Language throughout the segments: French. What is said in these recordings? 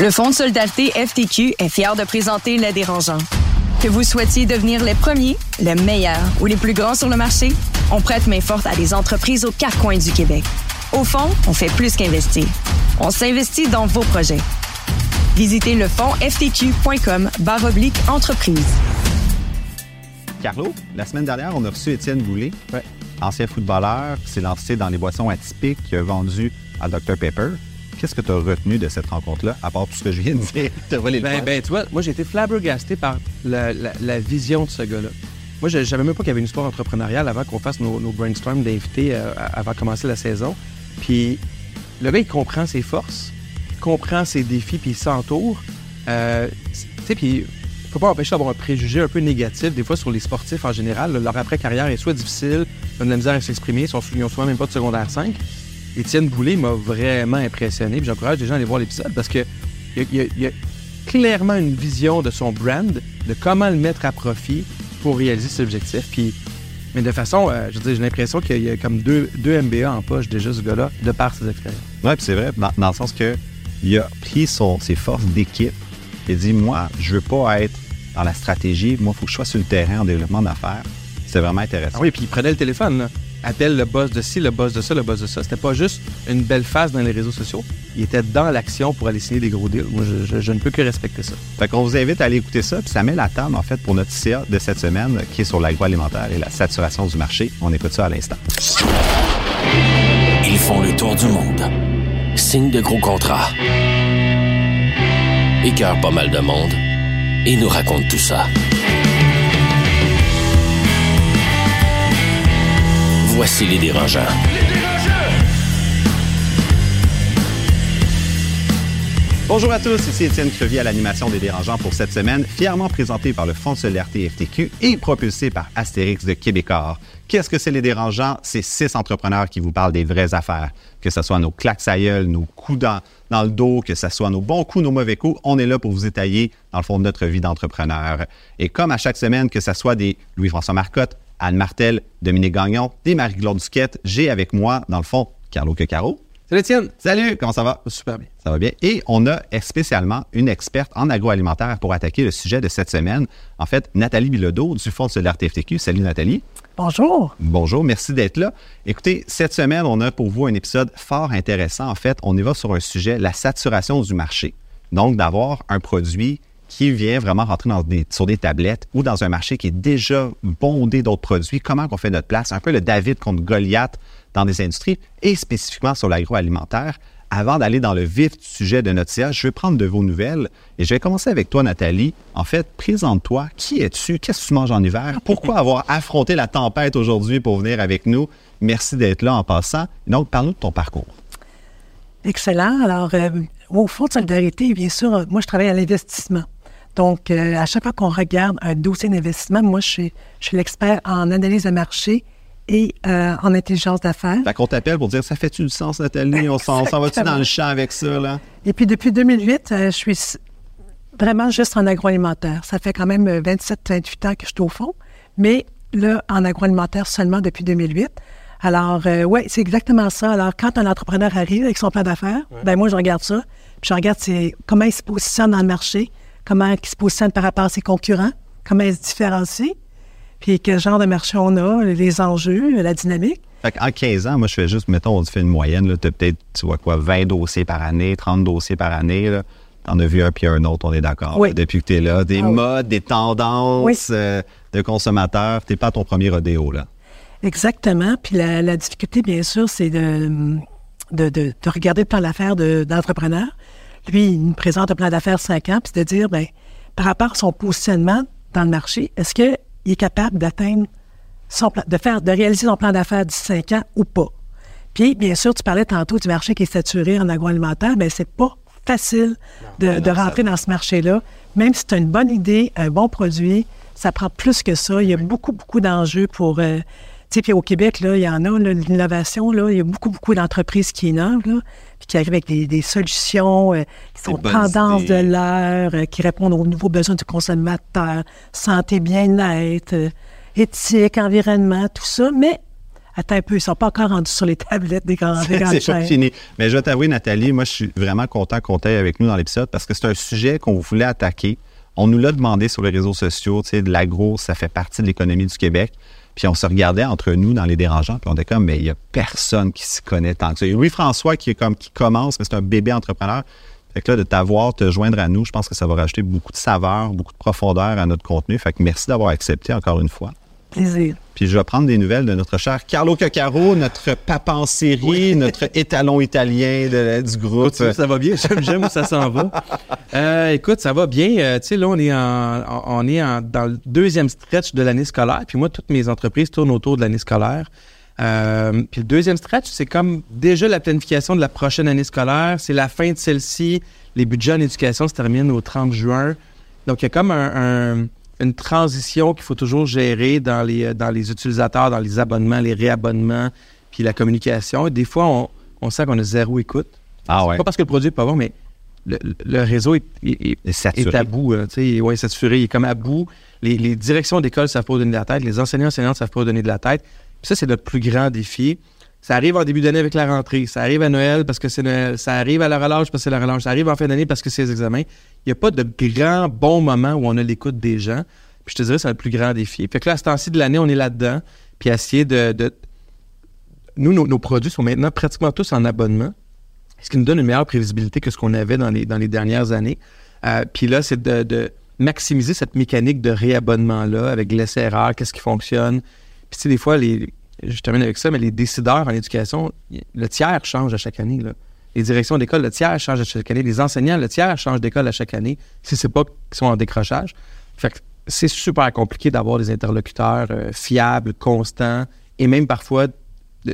Le Fonds de solidarité FTQ est fier de présenter Les Dérangeants. Que vous souhaitiez devenir les premiers, les meilleurs ou les plus grands sur le marché, on prête main forte à des entreprises aux quatre coins du Québec. Au fond, on fait plus qu'investir. On s'investit dans vos projets. Visitez le fonds ftq.com oblique entreprise. Carlo, la semaine dernière, on a reçu Étienne Boulay, ancien footballeur qui s'est lancé dans les boissons atypiques, qui a vendu à Dr Pepper. Qu'est-ce que tu as retenu de cette rencontre-là, à part tout ce que je viens de dire? ben, ben, tu vois, moi, j'ai été flabbergasté par la, vision de ce gars-là. Moi, je savais même pas qu'il y avait une histoire entrepreneuriale avant qu'on fasse nos, nos brainstorms d'invités euh, avant de commencer la saison. Puis le gars, il comprend ses forces, comprend ses défis, puis il s'entoure. Euh, tu sais, puis faut pas empêcher d'avoir un préjugé un peu négatif, des fois, sur les sportifs en général. Leur après-carrière est soit difficile, ils ont de la misère à s'exprimer, ils, sont, ils ont souvent même pas de secondaire 5. Étienne Boulay m'a vraiment impressionné. J'encourage les gens à aller voir l'épisode parce que il y, a clairement une vision de son brand, de comment le mettre à profit pour réaliser ses objectifs. Puis, mais de façon, euh, je j'ai l'impression qu'il y a comme deux, deux MBA en poche déjà, ce gars-là, de par ses expériences. Oui, puis c'est vrai, dans, le sens que il a pris son, ses forces d'équipe et dit Moi, je veux pas être dans la stratégie, moi, il faut que je sois sur le terrain en développement d'affaires. C'est vraiment intéressant. Ah oui, puis il prenait le téléphone. Là appelle le boss de ci, le boss de ça, le boss de ça. C'était pas juste une belle phase dans les réseaux sociaux. Il était dans l'action pour aller signer des gros deals. Moi, je, ne peux que respecter ça. Fait qu'on vous invite à aller écouter ça, puis ça met la table, en fait, pour notre CA de cette semaine, qui est sur l'agroalimentaire et la saturation du marché. On écoute ça à l'instant. Ils font le tour du monde. Signent de gros contrats. Écœurent pas mal de monde. Et nous racontent tout ça. Voici les dérangeants. Bonjour à tous, ici Étienne Crevier à l'animation des dérangeants pour cette semaine, fièrement présenté par le Fonds de solidarité FTQ et propulsé par Astérix de Québécois. Qu'est-ce que c'est les dérangeants? C'est six entrepreneurs qui vous parlent des vraies affaires. Que ce soit nos claques à nos coups dans, dans, le dos, que ce soit nos bons coups, nos mauvais coups, on est là pour vous étayer dans le fond de notre vie d'entrepreneur. Et comme à chaque semaine, que ce soit des Louis-François Marcotte, Anne Martel, Dominique Gagnon et Marie-Claude Duquette. J'ai avec moi, dans le fond, Carlo Quecaro. Salut Étienne. Salut, comment ça va? Super bien. Ça va bien. Et on a spécialement une experte en agroalimentaire pour attaquer le sujet de cette semaine. En fait, Nathalie Bilodeau du Fonds de solidarité FTQ. Salut Nathalie. Bonjour. Bonjour, merci d'être là. Écoutez, cette semaine, on a pour vous un épisode fort intéressant. En fait, on y va sur un sujet, la saturation du marché. Donc, d'avoir un produit qui vient vraiment rentrer sur des tablettes ou dans un marché qui est déjà bondé d'autres produits, comment on fait notre place, un peu le David contre Goliath dans des industries et spécifiquement sur l'agroalimentaire. Avant d'aller dans le vif du sujet de notre CA, je vais prendre de vos nouvelles et je vais commencer avec toi, Nathalie. En fait, présente-toi. Qui es-tu? Qu'est-ce que tu manges en hiver? Pourquoi avoir affronté la tempête aujourd'hui pour venir avec nous? Merci d'être là en passant. Donc, parle-nous de ton parcours. Excellent. Alors, euh, au Fonds de solidarité, bien sûr, moi, je travaille à l'investissement. Donc, euh, à chaque fois qu'on regarde un dossier d'investissement, moi, je suis, l'expert en analyse de marché et euh, en intelligence d'affaires. Fait qu'on t'appelle pour dire ça fait-tu du sens, Nathalie? On s'en va-tu dans le champ avec ça, là? Et puis, depuis 2008, euh, je suis vraiment juste en agroalimentaire. Ça fait quand même 27-28 ans que je suis au fond, mais là, en agroalimentaire seulement depuis 2008. Alors, oui, c'est exactement ça. Alors, quand un entrepreneur arrive avec son plan d'affaires, ben moi, je regarde ça, puis je regarde comment il se positionne dans le marché, comment il se positionne par rapport à ses concurrents, comment il se différencie, puis quel genre de marché on a, les enjeux, la dynamique. en 15 ans, moi, je fais juste, mettons, on fait une moyenne, tu as peut-être, tu vois quoi, 20 dossiers par année, 30 dossiers par année. Tu en as vu un puis un autre, on est d'accord. Oui. Depuis que tu es là. Des ah modes, des tendances euh, de consommateurs. Tu n'es pas ton premier rodéo, là. Exactement. Puis la, difficulté, bien sûr, c'est de, de, regarder le plan d'affaires d'entrepreneur. Lui, il nous présente un plan d'affaires 5 ans, puis de dire, bien, par rapport à son positionnement dans le marché, est-ce qu'il est capable d'atteindre son plan, de faire, de réaliser son plan d'affaires d'ici 5 ans ou pas? Puis, bien sûr, tu parlais tantôt du marché qui est saturé en agroalimentaire, mais c'est pas facile de, rentrer dans ce marché-là. Même si tu as une bonne idée, un bon produit, ça prend plus que ça. Il y a beaucoup, beaucoup d'enjeux pour. Euh, tu sais, puis au Québec, là, il y en a, l'innovation, là, il y a beaucoup, beaucoup d'entreprises qui innovent, là puis qui arrivent avec des, solutions euh, qui sont tendances de l'heure, euh, qui répondent aux nouveaux besoins du consommateur, santé, bien-être, euh, éthique, environnement, tout ça. Mais Attends un peu, ils sont pas encore rendus sur les tablettes des grandes c'est pas fini. Mais je vais t'avouer, Nathalie, moi, je suis vraiment content qu'on t'aille avec nous dans l'épisode parce que c'est un sujet qu'on voulait attaquer. On nous l'a demandé sur les réseaux sociaux. Tu sais, de l'agro, ça fait partie de l'économie du Québec. Puis on se regardait entre nous dans les dérangeants, puis on était comme, mais il y a personne qui s'y connaît tant que ça. Louis-François qui comme qui commence, mais c'est un bébé entrepreneur. Fait que là, de t'avoir, te joindre à nous, je pense que ça va rajouter beaucoup de saveur, beaucoup de profondeur à notre contenu. Fait que merci d'avoir accepté encore une fois. Plaisir. Puis je vais prendre des nouvelles de notre cher Carlo Coccaro, notre papa en série, notre étalon italien de- du groupe. Ça va bien. J'aime, j'aime où ça s'en va. Euh, écoute, ça va bien. Euh, tu sais, là, on est, en, on est en- dans le deuxième stretch de l'année scolaire. Puis moi, toutes mes entreprises tournent autour de l'année scolaire. Euh, puis le deuxième stretch, c'est comme déjà la planification de la prochaine année scolaire. C'est la fin de celle-ci. Les budgets en éducation se terminent au 30 juin. Donc, il y a comme un- un- une transition qu'il faut toujours gérer dans les, euh, dans les utilisateurs, dans les abonnements, les réabonnements, puis la communication. Et des fois, on, on sent qu'on a zéro écoute. Ah ouais. Pas parce que le produit est pas bon, mais le, le réseau est, est- est- saturé. est à bout. sais, ouais, saturé, il est comme à bout. Les, les directions d'école ne savent pas où donner de la tête. Les enseignants enseignantes ne savent pas où donner de la tête. Puis ça, c'est notre plus grand défi. Ça arrive en début d'année avec la rentrée. Ça arrive à Noël parce que c'est Noël. Ça arrive à la relâche parce que c'est la relâche. Ça arrive en fin d'année parce que c'est les examens. Il n'y a pas de grand bon moment où on a l'écoute des gens. Puis je te dirais, c'est le plus grand défi. Fait que là, à ce temps-ci de l'année, on est là-dedans. Puis essayer de. Nous, nos, nos produits sont maintenant pratiquement tous en abonnement ce qui nous donne une meilleure prévisibilité que ce qu'on avait dans les, dans les dernières années. Euh, puis là, c'est de, de maximiser cette mécanique de réabonnement-là avec l'essai-erreur, qu'est-ce qui fonctionne. Puis tu sais, des fois, les, je termine avec ça, mais les décideurs en éducation, le tiers change à chaque année. là. Les directions d'école, le tiers change à chaque année. Les enseignants, le tiers change d'école à chaque année, si c'est pas qu'ils sont en décrochage. Fait que c'est super compliqué d'avoir des interlocuteurs euh, fiables, constants, et même parfois de,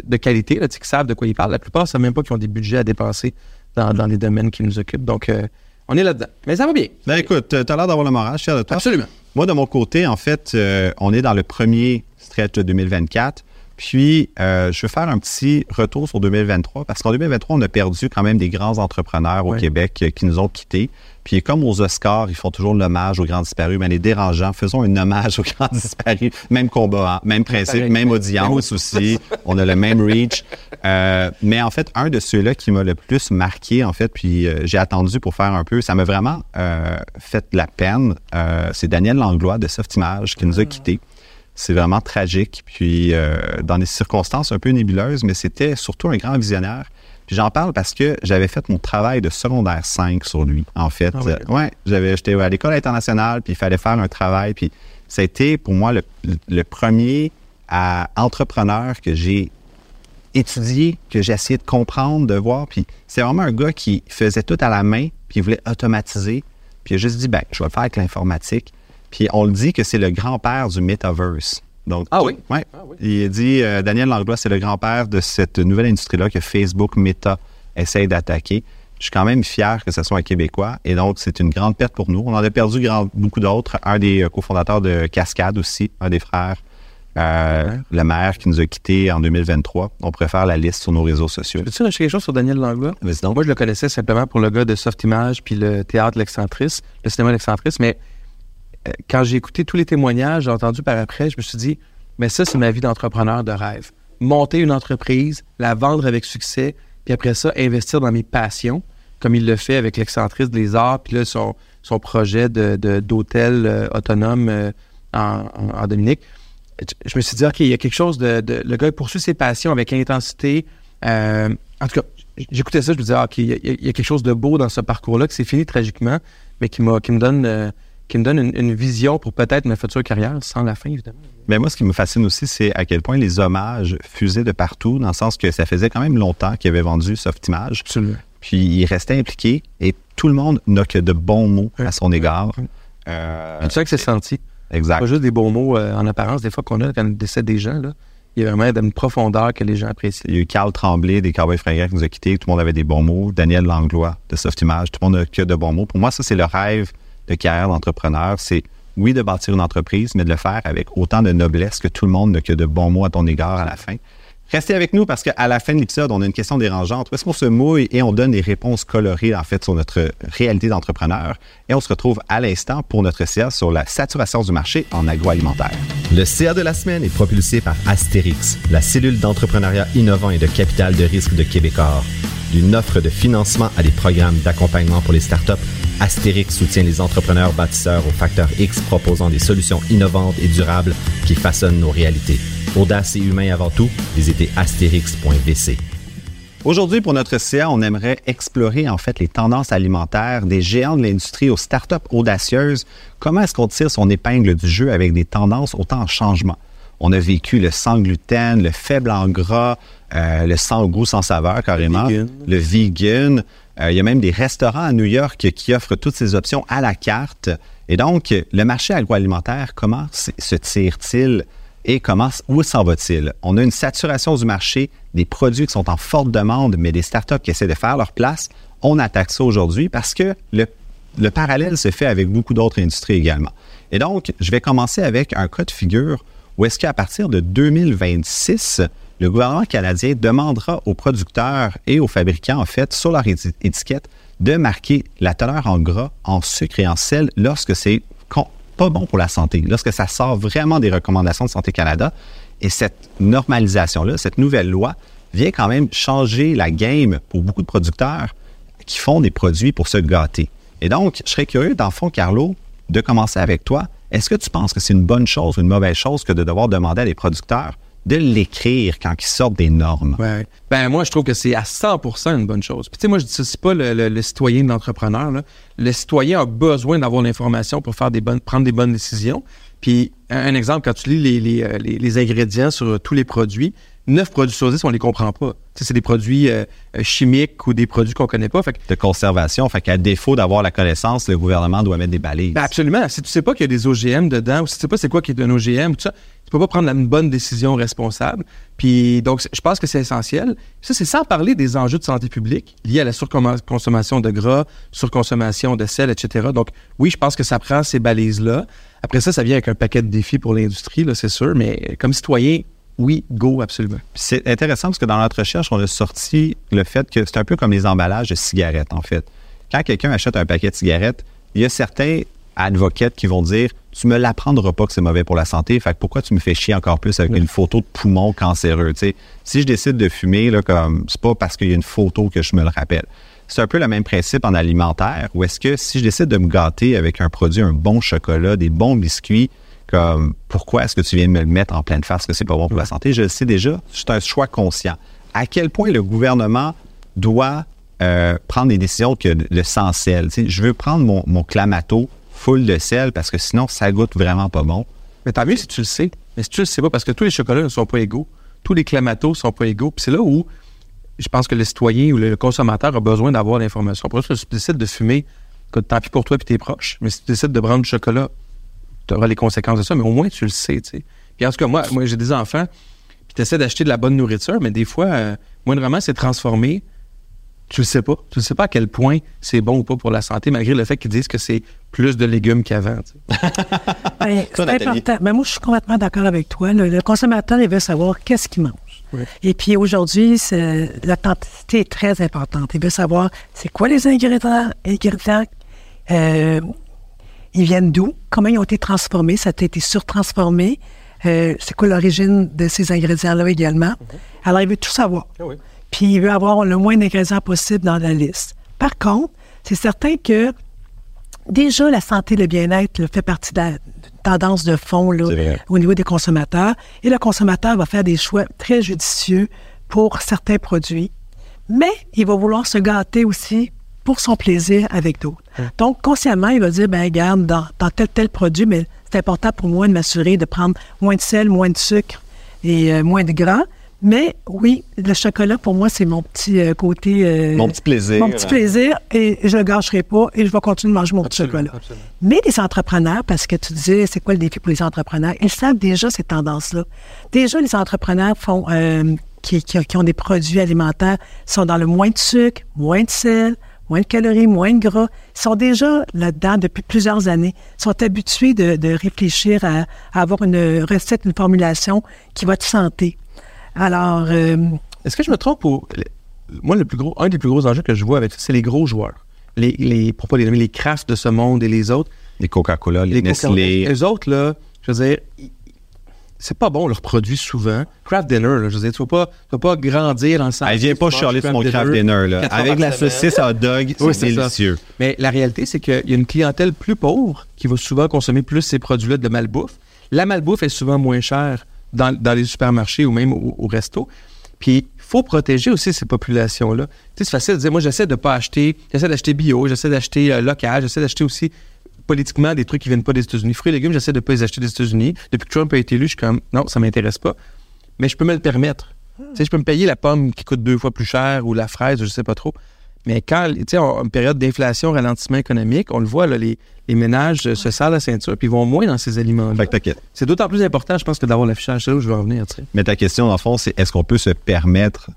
de qualité, là, qui savent de quoi ils parlent. La plupart ne savent même pas qu'ils ont des budgets à dépenser dans, dans les domaines qui nous occupent. Donc, euh, on est là-dedans. Mais ça va bien. Ben écoute, tu as l'air d'avoir le moral, fier de toi. Absolument. Moi, de mon côté, en fait, euh, on est dans le premier stretch de 2024. Puis, euh, je veux faire un petit retour sur 2023 parce qu'en 2023, on a perdu quand même des grands entrepreneurs au. Québec euh, qui nous ont quittés. Puis, comme aux Oscars, ils font toujours l'hommage aux grands disparus, mais les dérangeants, faisons un hommage aux grands disparus. Même combat, hein, même principe, même audience aussi. On a le même reach. Euh, mais en fait, un de ceux-là qui m'a le plus marqué, en fait, puis euh, j'ai attendu pour faire un peu, ça m'a vraiment fait de la peine. C'est Daniel Langlois de Softimage qui nous a quittés. C'est vraiment tragique, puis euh, dans des circonstances un peu nébuleuses, mais c'était surtout un grand visionnaire. Puis j'en parle parce que j'avais fait mon travail de secondaire 5 sur lui, en fait. Ah oui. Euh, ouais, j'avais, j'étais à l'école internationale, puis il fallait faire un travail, puis ça a été pour moi le, le premier à entrepreneur que j'ai étudié, que j'ai essayé de comprendre, de voir. Puis c'est vraiment un gars qui faisait tout à la main, puis il voulait automatiser. Puis il a juste dit, ben, je vais le faire avec l'informatique. Puis on le dit que c'est le grand-père du metaverse. Donc, Ah tout- oui? ouais. Ah oui. Il dit, euh, Daniel Langlois, c'est le grand-père de cette nouvelle industrie-là que Facebook, Meta, essaye d'attaquer. Je suis quand même fier que ce soit un Québécois. Et donc, c'est une grande perte pour nous. On en a perdu grand- beaucoup d'autres. Un des euh, cofondateurs de Cascade aussi, un des frères, euh, le maire qui nous a quittés en 2023. On pourrait faire la liste sur nos réseaux sociaux. Peux-tu rajouter quelque chose sur Daniel Langlois? Vas-y donc. Moi, je le connaissais simplement pour le gars de Soft Image puis le théâtre L'Excentrice, le cinéma L'Excentrice, mais quand j'ai écouté tous les témoignages, j'ai entendu par après, je me suis dit, mais ça, c'est ma vie d'entrepreneur de rêve. Monter une entreprise, la vendre avec succès, puis après ça, investir dans mes passions, comme il le fait avec L'Excentrice des Arts, puis là, son, son projet de, de- d'hôtel euh, autonome euh, en, Dominique. Je- me suis dit, OK, il y a quelque chose de. le gars poursuit ses passions avec intensité. Euh, en tout cas, j'écoutais ça, je me disais, ah, OK, il y, a, quelque chose de beau dans ce parcours-là, que c'est fini tragiquement, mais qui, qui me donne, euh, qui me donne une, une vision pour peut-être ma future carrière, sans la fin, évidemment. Mais moi, ce qui me fascine aussi, c'est à quel point les hommages fusaient de partout, dans le sens que ça faisait quand même longtemps qu'il avait vendu Softimage. Absolument. Puis il restait impliqué et tout le monde n'a que de bons mots à son égard. Euh, Tu sais que c'est senti. exact. Pas juste des beaux mots euh, en apparence, des fois qu'on a quand on décède des gens, là. Il y a vraiment une profondeur que les gens apprécient. Il y a eu Carl Tremblay des Cowboys Fringants qui nous a quittés. Tout le monde avait des bons mots. Daniel Langlois de Softimage. Tout le monde n'a que de bons mots. Pour moi, ça, c'est le rêve de carrière d'entrepreneur. C'est, oui, de bâtir une entreprise, mais de le faire avec autant de noblesse que tout le monde n'a que de bons mots à ton égard à la fin. Restez avec nous parce qu'à la fin de l'épisode, on a une question dérangeante. Où est-ce qu'on se mouille et on donne des réponses colorées, en fait, sur notre réalité d'entrepreneur? Et on se retrouve à l'instant pour notre CA sur la saturation du marché en agroalimentaire. Le CA de la semaine est propulsé par Astérix, la cellule d'entrepreneuriat innovant et de capital de risque de Québecor. D'une offre de financement à des programmes d'accompagnement pour les startups, Astérix soutient les entrepreneurs bâtisseurs au facteur X proposant des solutions innovantes et durables qui façonnent nos réalités. Audace et humain avant tout, visitez astérix.vc. Aujourd'hui, pour notre CA, on aimerait explorer en fait les tendances alimentaires des géants de l'industrie aux startups audacieuses. Comment est-ce qu'on tire son épingle du jeu avec des tendances autant en changement? On a vécu le sans gluten, le faible en gras, euh, le sans goût, sans saveur carrément, vegan. le vegan. Euh, il y a même des restaurants à New York qui offrent toutes ces options à la carte. Et donc, le marché agroalimentaire, comment se tire-t-il et comment, où s'en va-t-il? On a une saturation du marché, des produits qui sont en forte demande, mais des startups qui essaient de faire leur place. On attaque ça aujourd'hui parce que le, le parallèle se fait avec beaucoup d'autres industries également. Et donc, je vais commencer avec un cas de figure où est-ce qu'à partir de 2026, le gouvernement canadien demandera aux producteurs et aux fabricants, en fait, sur leur éti- étiquette, de marquer la teneur en gras, en sucre et en sel lorsque c'est pas bon pour la santé, lorsque ça sort vraiment des recommandations de Santé Canada. Et cette normalisation-là, cette nouvelle loi, vient quand même changer la game pour beaucoup de producteurs qui font des produits pour se gâter. Et donc, je serais curieux, dans le fond, Carlo, de commencer avec toi. Est-ce que tu penses que c'est une bonne chose ou une mauvaise chose que de devoir demander à des producteurs de l'écrire quand ils sortent des normes? Ouais. Ben moi, je trouve que c'est à 100% une bonne chose. Puis tu sais, moi, je dissocie pas le, citoyen de l'entrepreneur. Le citoyen a besoin d'avoir l'information pour faire des bonnes, prendre des bonnes décisions. Puis un, exemple, quand tu lis euh, les- ingrédients sur tous les produits, 9 produits sur 10, on les comprend pas. C'est des produits euh, euh, chimiques ou des produits qu'on connaît pas. Fait que De conservation, fait qu'à défaut d'avoir la connaissance, le gouvernement doit mettre des balises. Ben absolument. Si tu sais pas qu'il y a des OGM dedans, ou si tu sais pas c'est quoi qui est un OGM, tout ça, tu peux pas prendre la bonne décision responsable. Puis donc, je pense que c'est essentiel. Ça, c'est sans parler des enjeux de santé publique liés à la surconsommation de gras, surconsommation de sel, etc. Donc, oui, je pense que ça prend ces balises-là. Après ça, ça vient avec un paquet de défis pour l'industrie, là, c'est sûr. Mais comme citoyen, oui, go, absolument. C'est intéressant parce que dans notre recherche, on a sorti le fait que c'est un peu comme les emballages de cigarettes, en fait. Quand quelqu'un achète un paquet de cigarettes, il y a certains advocates qui vont dire Tu me l'apprendras pas que c'est mauvais pour la santé, fait pourquoi tu me fais chier encore plus avec une photo de poumon cancéreux? Si je décide de fumer, là, comme c'est pas parce qu'il y a une photo que je me le rappelle. C'est un peu le même principe en alimentaire, où est-ce que si je décide de me gâter avec un produit, un bon chocolat, des bons biscuits, pourquoi est-ce que tu viens me le mettre en pleine face? Que c'est pas bon pour la santé? Je le sais déjà, c'est un choix conscient. À quel point le gouvernement doit euh, prendre des décisions que le sans sel? Je veux prendre mon, mon clamato full de sel parce que sinon, ça goûte vraiment pas bon. Mais tant mieux si tu le sais. Mais si tu le sais pas, parce que tous les chocolats ne sont pas égaux. Tous les clamatos ne sont pas égaux. Puis c'est là où je pense que le citoyen ou le consommateur a besoin d'avoir l'information. Pour ça, si tu décides de fumer, tant pis pour toi et tes proches. Mais si tu décides de prendre du chocolat, tu auras les conséquences de ça, mais au moins tu le sais. tu sais. Puis en tout cas, moi, moi j'ai des enfants, puis tu essaies d'acheter de la bonne nourriture, mais des fois, euh, moindrement, c'est transformé. Tu le sais pas. Tu le sais pas à quel point c'est bon ou pas pour la santé, malgré le fait qu'ils disent que c'est plus de légumes qu'avant. Ben, c'est Nathalie. important. Ben, moi, je suis complètement d'accord avec toi. Le, le consommateur, il veut savoir qu'est-ce qu'il mange. Et puis aujourd'hui, c'est- la quantité est très importante. Il veut savoir c'est quoi les ingrédients, ingrédients euh, ils viennent d'où, comment ils ont été transformés, ça a été surtransformé, euh, c'est quoi l'origine de ces ingrédients-là également? Alors, il veut tout savoir. Puis il veut avoir le moins d'ingrédients possible dans la liste. Par contre, c'est certain que déjà, la santé et le bien-être fait partie de la tendance de fond là, au niveau des consommateurs. Et le consommateur va faire des choix très judicieux pour certains produits. Mais il va vouloir se gâter aussi pour son plaisir avec d'autres. Donc, consciemment, il va dire, ben regarde, dans, dans tel tel produit, mais c'est important pour moi de m'assurer de prendre moins de sel, moins de sucre et euh, moins de gras. Mais oui, le chocolat, pour moi, c'est mon petit euh, côté... euh, Mon petit plaisir. Mon petit plaisir, et je le gâcherai pas, et je vais continuer de manger mon petit chocolat. Mais les entrepreneurs, parce que tu disais, c'est quoi le défi pour les entrepreneurs? Ils savent déjà ces tendances-là. Déjà, les entrepreneurs font, euh, qui, qui- qui ont des produits alimentaires sont dans le moins de sucre, moins de sel, moins de calories, moins de gras. Ils sont déjà là-dedans depuis plusieurs années. Ils sont habitués de, de réfléchir à, à avoir une recette, une formulation qui va de santé. Alors, euh, Est-ce que je me trompe ou moi le plus gros, un des plus gros enjeux que je vois avec ça, c'est les gros joueurs, les, les pour pas les nommer les Kraft de ce monde et les autres. Les Coca-Cola, les, Les Nestlé. Les autres là, je veux dire, c'est pas bon leurs produits souvent. Kraft Dinner, là, je veux dire, tu vas pas, tu vas pas grandir dans le sens. Elle vient pas chialer sur mon craft dinner. Là. Avec la saucisse hot dog, Oui, c'est ça. délicieux. Mais la réalité, c'est qu'il y a une clientèle plus pauvre qui va souvent consommer plus ces produits-là de malbouffe. La malbouffe est souvent moins chère dans, dans les supermarchés ou même au, au resto. Puis, il faut protéger aussi ces populations-là. Tu sais, c'est facile de dire, moi, j'essaie de pas acheter, j'essaie d'acheter bio, j'essaie d'acheter euh, local, j'essaie d'acheter aussi politiquement des trucs qui viennent pas des États-Unis. Fruits et légumes, j'essaie de pas les acheter des États-Unis. Depuis que Trump a été élu, je suis comme, non, ça m'intéresse pas. Mais je peux me le permettre. Tu sais, je peux me payer la pomme qui coûte deux fois plus cher ou la fraise, je sais pas trop. Mais quand, tu sais, en une période d'inflation, ralentissement économique, on le voit, là, les, les ménages se serrent la ceinture puis ils vont moins dans ces aliments Fait que t'inquiète. C'est d'autant plus important, je pense, que d'avoir l'affichage. C'est là où je veux en venir, tu sais. Mais ta question, dans le fond, c'est est-ce qu'on peut se permettre,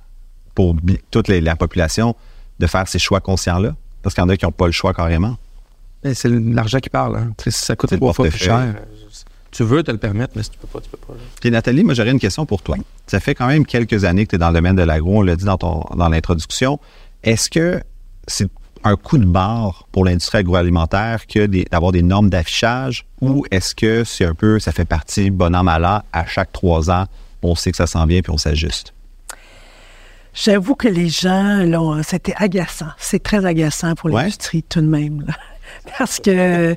pour toute les- la population, de faire ces choix conscients-là? Parce qu'il y en a qui n'ont pas le choix carrément. C'est l'argent qui parle. Hein. Ça coûte trois fois plus cher. Tu veux te le permettre, mais si tu peux pas, tu peux pas. là. Puis Nathalie, moi j'aurais une question pour toi. Ça fait quand même quelques années que tu es dans le domaine de l'agro, on l'a dit dans, ton, dans l'introduction. Est-ce que c'est un coup de barre pour l'industrie agroalimentaire que des- d'avoir des normes d'affichage? Ou est-ce que c'est un peu, ça fait partie, bon an, mal an, à chaque trois ans, on sait que ça s'en vient puis on s'ajuste? j'avoue que les gens, là, c'était agaçant. C'est très agaçant pour Ouais. l'industrie tout de même. là. Parce que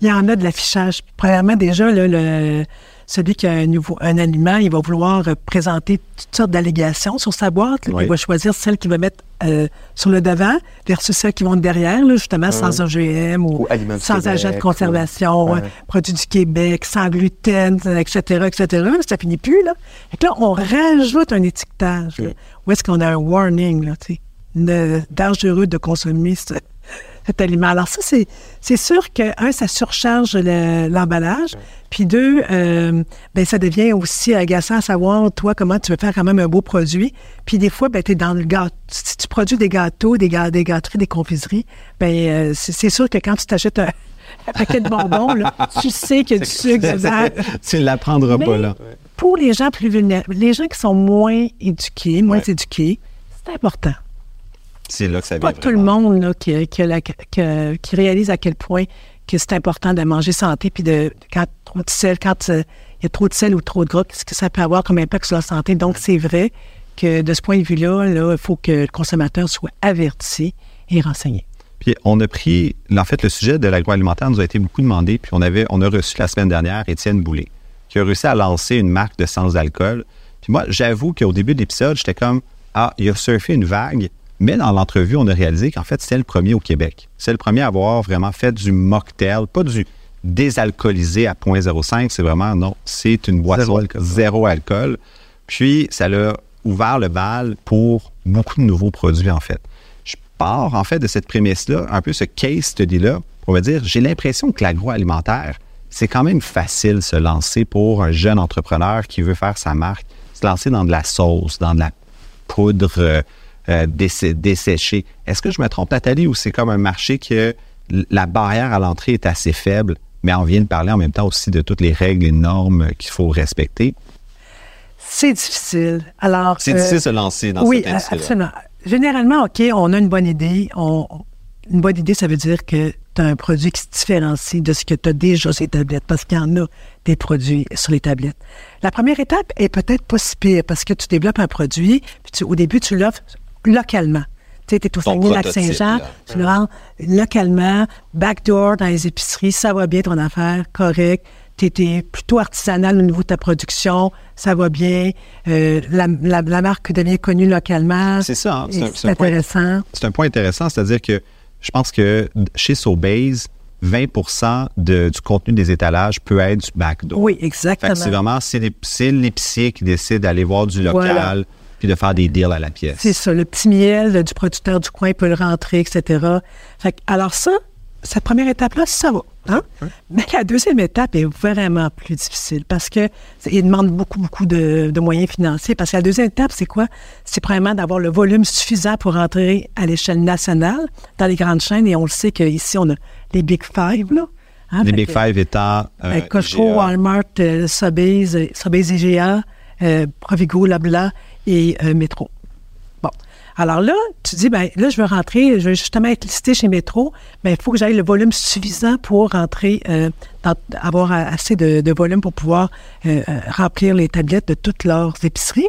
il y en a de l'affichage. Premièrement, déjà, là, le, celui qui a un, nouveau, un aliment, il va vouloir présenter toutes sortes d'allégations sur sa boîte. là. Oui. Il va choisir celle qu'il va mettre euh, sur le devant versus celles qui vont derrière, là, justement, sans OGM ou, Ou sans agent de conservation, Ouais. euh, produits du Québec, sans gluten, etc., etc. Ça finit plus, là. Que là, on rajoute un étiquetage, là, où est-ce qu'on a un warning, là, tu sais, de- dangereux de consommer ce- cet aliment. Alors ça, c'est, c'est sûr que, un, ça surcharge le- l'emballage, puis deux, euh, ben, ça devient aussi agaçant à savoir, toi, comment tu veux faire quand même un beau produit. Puis des fois, ben, tu es dans le gâteau. Si tu produis des gâteaux, des, gâteries, des confiseries, ben, euh, c'est, c'est sûr que quand tu t'achètes un, un paquet de bonbons, là, tu sais qu'il y a du sucre dedans. tu ne l'apprendras pas là. Pour les gens plus vulnérables, les gens qui sont moins éduqués, moins éduqués, c'est important. C'est là que ça vient. Pas tout le monde là, qui, la- que- qui réalise à quel point que c'est important de manger santé, puis de quand trop de sel, quand euh, il y a trop de sel ou trop de gras, qu'est-ce que ça peut avoir comme impact sur la santé? Donc, c'est vrai que de ce point de vue-là, là, il faut que le consommateur soit averti et renseigné. Puis on a pris, en fait, le sujet de l'agroalimentaire nous a été beaucoup demandé, puis on avait, on a reçu la semaine dernière Étienne Boulay, qui a réussi à lancer une marque de sans alcool. Puis moi, j'avoue qu'au début de l'épisode, j'étais comme, ah, il a surfé une vague, mais dans l'entrevue, on a réalisé qu'en fait, c'était le premier au Québec. C'est le premier à avoir vraiment fait du mocktail, pas du désalcoolisé à 0.05, c'est vraiment, non, c'est une boisson Zéro alcool. zéro alcool. Puis, ça l'a ouvert le bal pour beaucoup de nouveaux produits, en fait. Je pars, en fait, de cette prémisse-là, un peu ce case study-là, pour me dire, j'ai l'impression que l'agroalimentaire, c'est quand même facile de se lancer pour un jeune entrepreneur qui veut faire sa marque, se lancer dans de la sauce, dans de la poudre euh, dessé- desséchée. Est-ce que je me trompe, Nathalie, ou c'est comme un marché que la barrière à l'entrée est assez faible, mais on vient de parler en même temps aussi de toutes les règles et normes qu'il faut respecter? C'est difficile. Alors, C'est euh, difficile de se lancer dans oui, cette industrie-là. absolument. Généralement, OK, on a une bonne idée. On, une bonne idée, ça veut dire que tu as un produit qui se différencie de ce que tu as déjà sur les tablettes, parce qu'il y en a des produits sur les tablettes. La première étape est peut-être pas si pire, parce que tu développes un produit, puis tu- au début, tu l'offres localement. Tu sais, tu es au Saguenay-Lac-Saint-Jean, tu le rends localement, backdoor dans les épiceries, ça va bien ton affaire, correct. Tu étais plutôt artisanal au niveau de ta production, ça va bien. Euh, la, la- la marque devient connue localement. C'est ça, hein, c'est Et un- c'est C'est un point- intéressant. C'est un point intéressant, c'est-à-dire que je pense que chez Sobase, 20 de- du contenu des étalages peut être du backdoor. Oui, Fait exactement. que c'est vraiment, c'est l'ép- c'est l'épicier qui décide d'aller voir du local Voilà. Puis de faire des deals à la pièce. C'est ça, le petit miel du producteur du coin peut le rentrer, etc. Fait que- alors ça, cette première étape-là, ça va. hein? Mais la deuxième étape est vraiment plus difficile parce que c'est- il demande beaucoup, beaucoup de, de moyens financiers. Parce que la deuxième étape, c'est quoi? C'est vraiment d'avoir le volume suffisant pour rentrer à l'échelle nationale dans les grandes chaînes. Et on le sait qu'ici, on a les Big Five, là. hein? Les Fait Big que- Five étant euh, Euh, Costco, IGA. Walmart, euh, Sobeys, euh, Sobeys IGA, euh, Provigo, Labla et euh, Métro. Bon. Alors là, tu dis, ben là, je veux rentrer, je veux justement être listé chez Métro, mais il faut que j'aille le volume suffisant pour rentrer, euh, dans- avoir assez de, de volume pour pouvoir euh, remplir les tablettes de toutes leurs épiceries.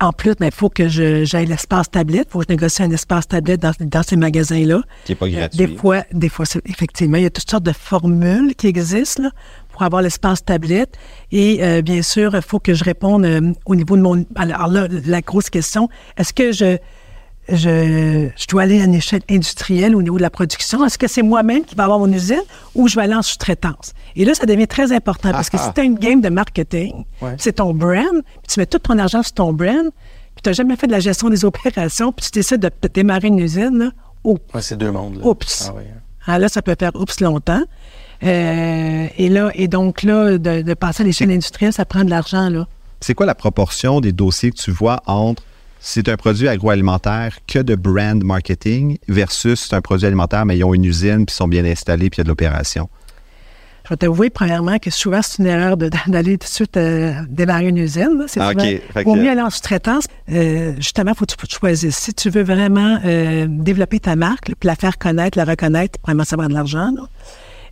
En plus, ben, il faut que j'aille l'espace tablette. Il faut que je négocie un espace tablette dans, dans ces magasins-là. Qui n'est pas gratuit. Des fois, des fois effectivement, il y a toutes sortes de formules qui existent là, pour avoir l'espace tablette. Et euh, bien sûr, il faut que je réponde euh, au niveau de mon... Alors là, la grosse question, est-ce que je, je, je dois aller à une échelle industrielle au niveau de la production? Est-ce que c'est moi-même qui va avoir mon usine ou je vais aller en sous-traitance? Et là, ça devient très important parce que si tu as une game de marketing, Ouais. c'est ton brand, puis tu mets tout ton argent sur ton brand, puis tu n'as jamais fait de la gestion des opérations, puis tu décides de, de démarrer une usine, là, Ouais, c'est deux mondes. Là. Oups. Ah, ah, là, ça peut faire oups longtemps. Euh, et là, et donc là, de, de passer à l'échelle industrielle, ça prend de l'argent, là. C'est quoi la proportion des dossiers que tu vois entre c'est un produit agroalimentaire que de brand marketing versus c'est un produit alimentaire, mais ils ont une usine, puis ils sont bien installés, puis il y a de l'opération? Je vais t'avouer, premièrement, que souvent, c'est une erreur d'aller tout de suite euh, démarrer une usine. C'est Ah, souvent- OK. Fait Vaut que- mieux aller en sous-traitance. Euh, justement, il faut que tu choisisses. Si tu veux vraiment euh, développer ta marque, puis la faire connaître, la reconnaître, vraiment savoir de l'argent,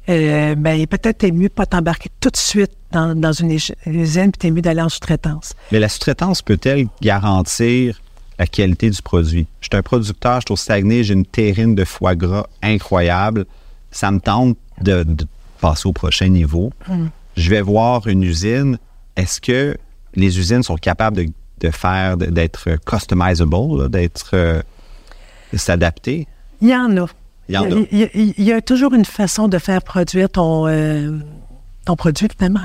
euh, ben, peut-être t'es mieux pas t'embarquer tout de suite dans, dans une usine, puis t'es mieux d'aller en sous-traitance. Mais la sous-traitance peut-elle garantir la qualité du produit? Je suis un producteur, je suis au Saguenay, j'ai une terrine de foie gras incroyable. Ça me tente de, de passer au prochain niveau. Je vais voir une usine. Est-ce que les usines sont capables de, de faire, d'être customizable, d'être euh, de s'adapter? Il y en a. Il y en a. Il y a, il y a toujours une façon de faire produire ton, euh, ton produit, finalement.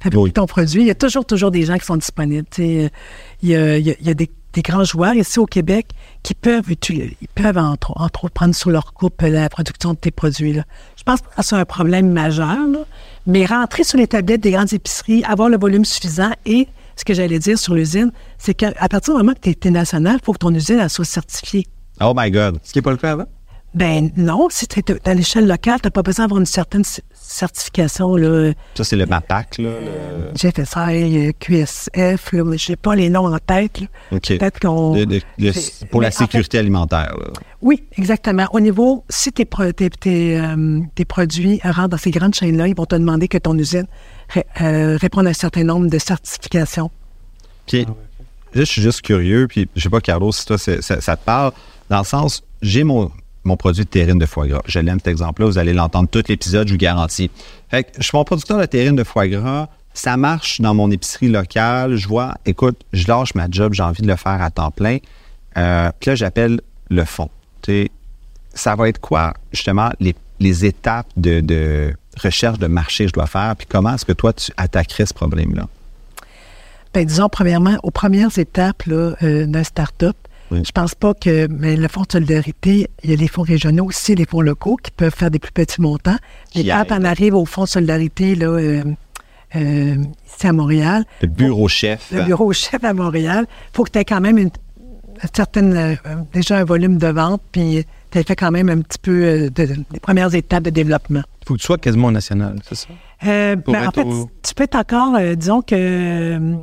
Fabriquer Oui. ton produit. Il y a toujours, toujours des gens qui sont disponibles. Euh, il y a, il y a- il y a des, des grands joueurs ici au Québec qui peuvent, ils peuvent entre, entre autres prendre sous leur coupe la production de tes produits. là. Je pense que c'est un problème majeur, là, mais rentrer sur les tablettes des grandes épiceries, avoir le volume suffisant et ce que j'allais dire sur l'usine, c'est qu'à partir du moment que tu es, national, il faut que ton usine elle soit certifiée. Oh my God! Ce qui n'est pas le cas avant? Ben non, si tu es à l'échelle locale, tu n'as pas besoin d'avoir une certaine certification. Là, Ça, c'est le MAPAC, là. le- GFSI, QSF, là, mais je n'ai pas les noms en tête. là. OK. Peut-être qu'on. De- de- de- c'est- pour la mais en fait- sécurité alimentaire. là. oui, exactement. Au niveau, si tes, pro- tes, tes, euh, tes produits rentrent dans ces grandes chaînes-là, ils vont te demander que ton usine ré- euh, réponde à un certain nombre de certifications. Puis, là, je suis juste curieux, puis je sais pas, Carlos, si toi, ça te parle, dans le sens, j'ai mon, mon produit de terrine de foie gras. Je l'aime, cet exemple-là. Vous allez l'entendre tout l'épisode, je vous garantis. Fait que je suis mon producteur de terrine de foie gras. Ça marche dans mon épicerie locale. Je vois, écoute, je lâche ma job, j'ai envie de le faire à temps plein. Euh, puis là, j'appelle le fond. Ça va être quoi, justement, les, étapes de, recherche de marché que je dois faire, puis comment est-ce que toi, tu attaquerais ce problème-là? Ben, disons, premièrement, aux premières étapes euh, d'un start-up, Oui. je pense pas que mais le fonds de solidarité, il y a les fonds régionaux aussi, les fonds locaux qui peuvent faire des plus petits montants. Mais quand on arrive au fonds de solidarité, là, euh, euh, ici à Montréal, Le bureau chef. le bureau chef à Montréal, il faut que tu aies quand même une, une certaine, euh, déjà un volume de vente, puis tu as fait quand même un petit peu euh, de, des premières étapes de développement. Il faut que tu sois quasiment national, c'est ça? Euh, ben, en fait, au- tu peux être encore, euh, disons que euh,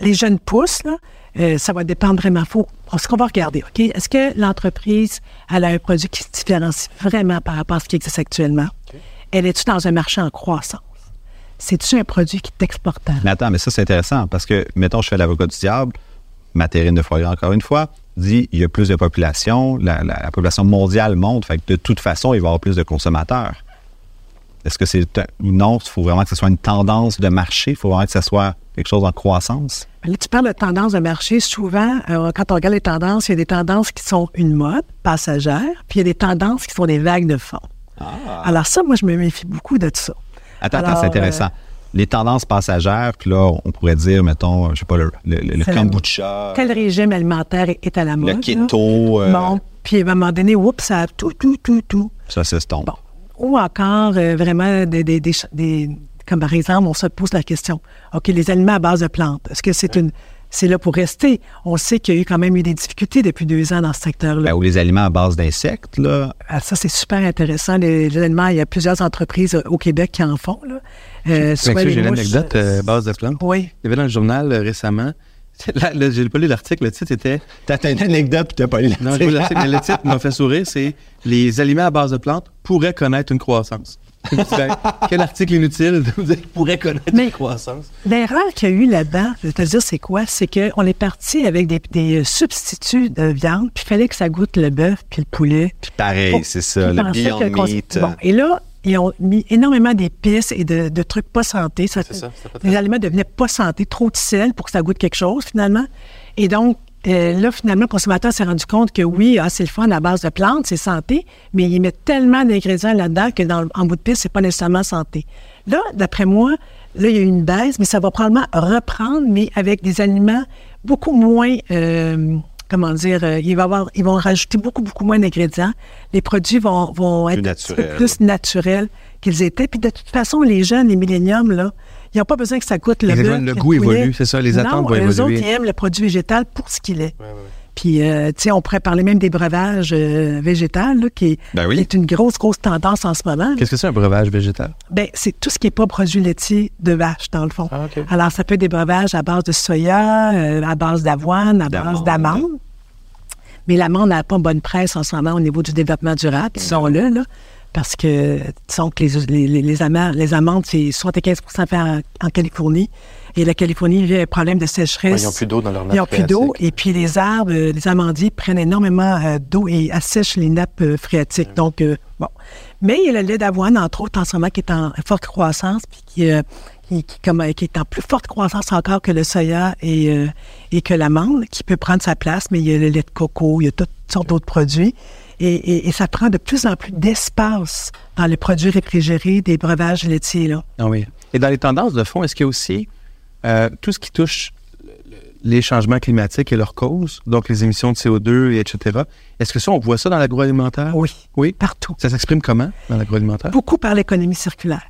les jeunes pousses, là, euh, ça va dépendre vraiment. Faut, ce qu'on va regarder, OK? Est-ce que l'entreprise, elle a un produit qui se différencie vraiment par rapport à ce qui existe actuellement? Elle est-tu dans un marché en croissance? C'est-tu un produit qui est exportable? Mais attends, mais ça, c'est intéressant parce que, mettons, je fais l'avocat du diable, ma terrine de foie gras, encore une fois, dit il y a plus de population, la, la- la population mondiale monte, fait que de toute façon, il va y avoir plus de consommateurs. Est-ce que c'est non, il faut vraiment que ce soit une tendance de marché, il faut vraiment que ce soit quelque chose en croissance? Ben Là, tu parles de tendance de marché. Souvent, euh, quand on regarde les tendances, il y a des tendances qui sont une mode passagère, puis il y a des tendances qui sont des vagues de fond. Alors ça, moi, je me méfie beaucoup de ça. Attends, attends, c'est intéressant. Les tendances passagères, puis là, on pourrait dire, mettons, je sais pas, le, le- kombucha, Quel régime alimentaire est, à la mode? le keto, euh, Bon, puis à un moment donné, oups, ça a tout, tout, tout, tout. ça s'estompe. Bon. Ou encore, euh, vraiment, des, des, des, ch- des- comme par exemple, on se pose la question, OK, les aliments à base de plantes, est-ce que c'est une c'est là pour rester? On sait qu'il y a eu quand même eu des difficultés depuis deux ans dans ce secteur-là. Ben, ou les aliments à base d'insectes, là. Ah, ça, c'est super intéressant. Les, les aliments, il y a plusieurs entreprises euh, au Québec qui en font. Là. Euh, j'ai une anecdote euh, base de plantes. Oui. Il y avait dans le journal récemment. Là, là, j'ai pas lu l'article, le titre était. T'as une anecdote puis t'as pas lu Non, j'ai pas lu l'article, mais le titre m'a fait sourire, c'est Les aliments à base de plantes pourraient connaître une croissance. Ben, Quel article inutile de vous dire pourrait connaître Mais- une croissance. L'erreur qu'il y a eu là-dedans, je vais te dire, c'est quoi? C'est qu'on est parti avec des, des substituts de viande, puis il fallait que ça goûte le bœuf puis le poulet. Puis pareil, Bon, c'est ça, le Beyond Meat. Bon, et là, ils ont mis énormément d'épices et de, de trucs pas santé. Ça, ça, les aliments devenaient pas santé, trop de sel pour que ça goûte quelque chose, finalement. Et donc, euh, là, finalement, le consommateur s'est rendu compte que oui, ah, c'est le fun à base de plantes, c'est santé, mais ils mettent tellement d'ingrédients là-dedans que dans, en bout de piste, c'est pas nécessairement santé. Là, d'après moi, là, il y a eu une baisse, mais ça va probablement reprendre, mais avec des aliments beaucoup moins, euh, comment dire, euh, il va avoir, ils vont rajouter beaucoup, beaucoup moins d'ingrédients. Les produits vont, vont être un peu plus naturels qu'ils étaient. Puis de toute façon, les jeunes, les milléniums, là, ils n'ont pas besoin que ça coûte le le puis goût évolue, c'est ça, les attentes non, vont eux évoluer. autres, ils aiment le produit végétal pour ce qu'il est. Puis, euh, tu sais, on pourrait parler même des breuvages euh, végétals, là, qui, est, Ben oui. qui est une grosse, grosse tendance en ce moment. Qu'est-ce que c'est un breuvage végétal? Ben, c'est tout ce qui n'est pas produit laitier de vache, dans le fond. Ah. Alors, ça peut être des breuvages à base de soya, euh, à base d'avoine, à base D'amande. Mais l'amande n'a pas bonne presse en ce moment au niveau du développement durable, disons-le, là. Parce que, disons que les, les, les, les ama- les amandes, c'est 75 fait en, en Californie. Et la Californie, il y a un problème de sécheresse. ils n'ont plus d'eau dans leur nappe Ils n'ont plus d'eau. Et puis, les arbres, euh, les amandiers prennent énormément euh, d'eau et assèchent les nappes euh, phréatiques. Donc, euh, bon. Mais il y a le lait d'avoine, entre autres, en ce moment, qui est en forte croissance, puis qui, euh, qui, qui- comme, qui est en plus forte croissance encore que le soya et, euh, et que l'amande, qui peut prendre sa place, mais il y a le lait de coco, il y a toutes sortes d'autres produits. Et, et- et ça prend de plus en plus d'espace dans les produits réfrigérés des breuvages laitiers. Là. Ah oui. Et dans les tendances de fond, est-ce qu'il y a aussi euh, tout ce qui touche le- le- les changements climatiques et leurs causes, donc les émissions de CO2, et etc. Est-ce que ça, on voit ça dans l'agroalimentaire? Oui, Oui? partout. Ça s'exprime comment dans l'agroalimentaire? Beaucoup par l'économie circulaire.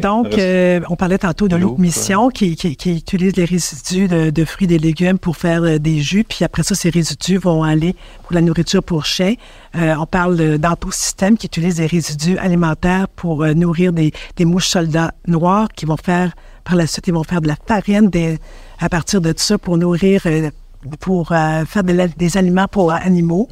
Donc, euh, on parlait tantôt de L'eau, l'eau mission qui, qui, qui utilise les résidus de, de fruits et légumes pour faire euh, des jus, puis après ça, ces résidus vont aller pour la nourriture pour chiens. Euh, on parle de- d'Antosystème qui utilise des résidus alimentaires pour nourrir des, des mouches soldats noirs qui vont faire, par la suite, ils vont faire de la farine des- à partir de ça pour nourrir, pour euh, faire de des aliments pour animaux.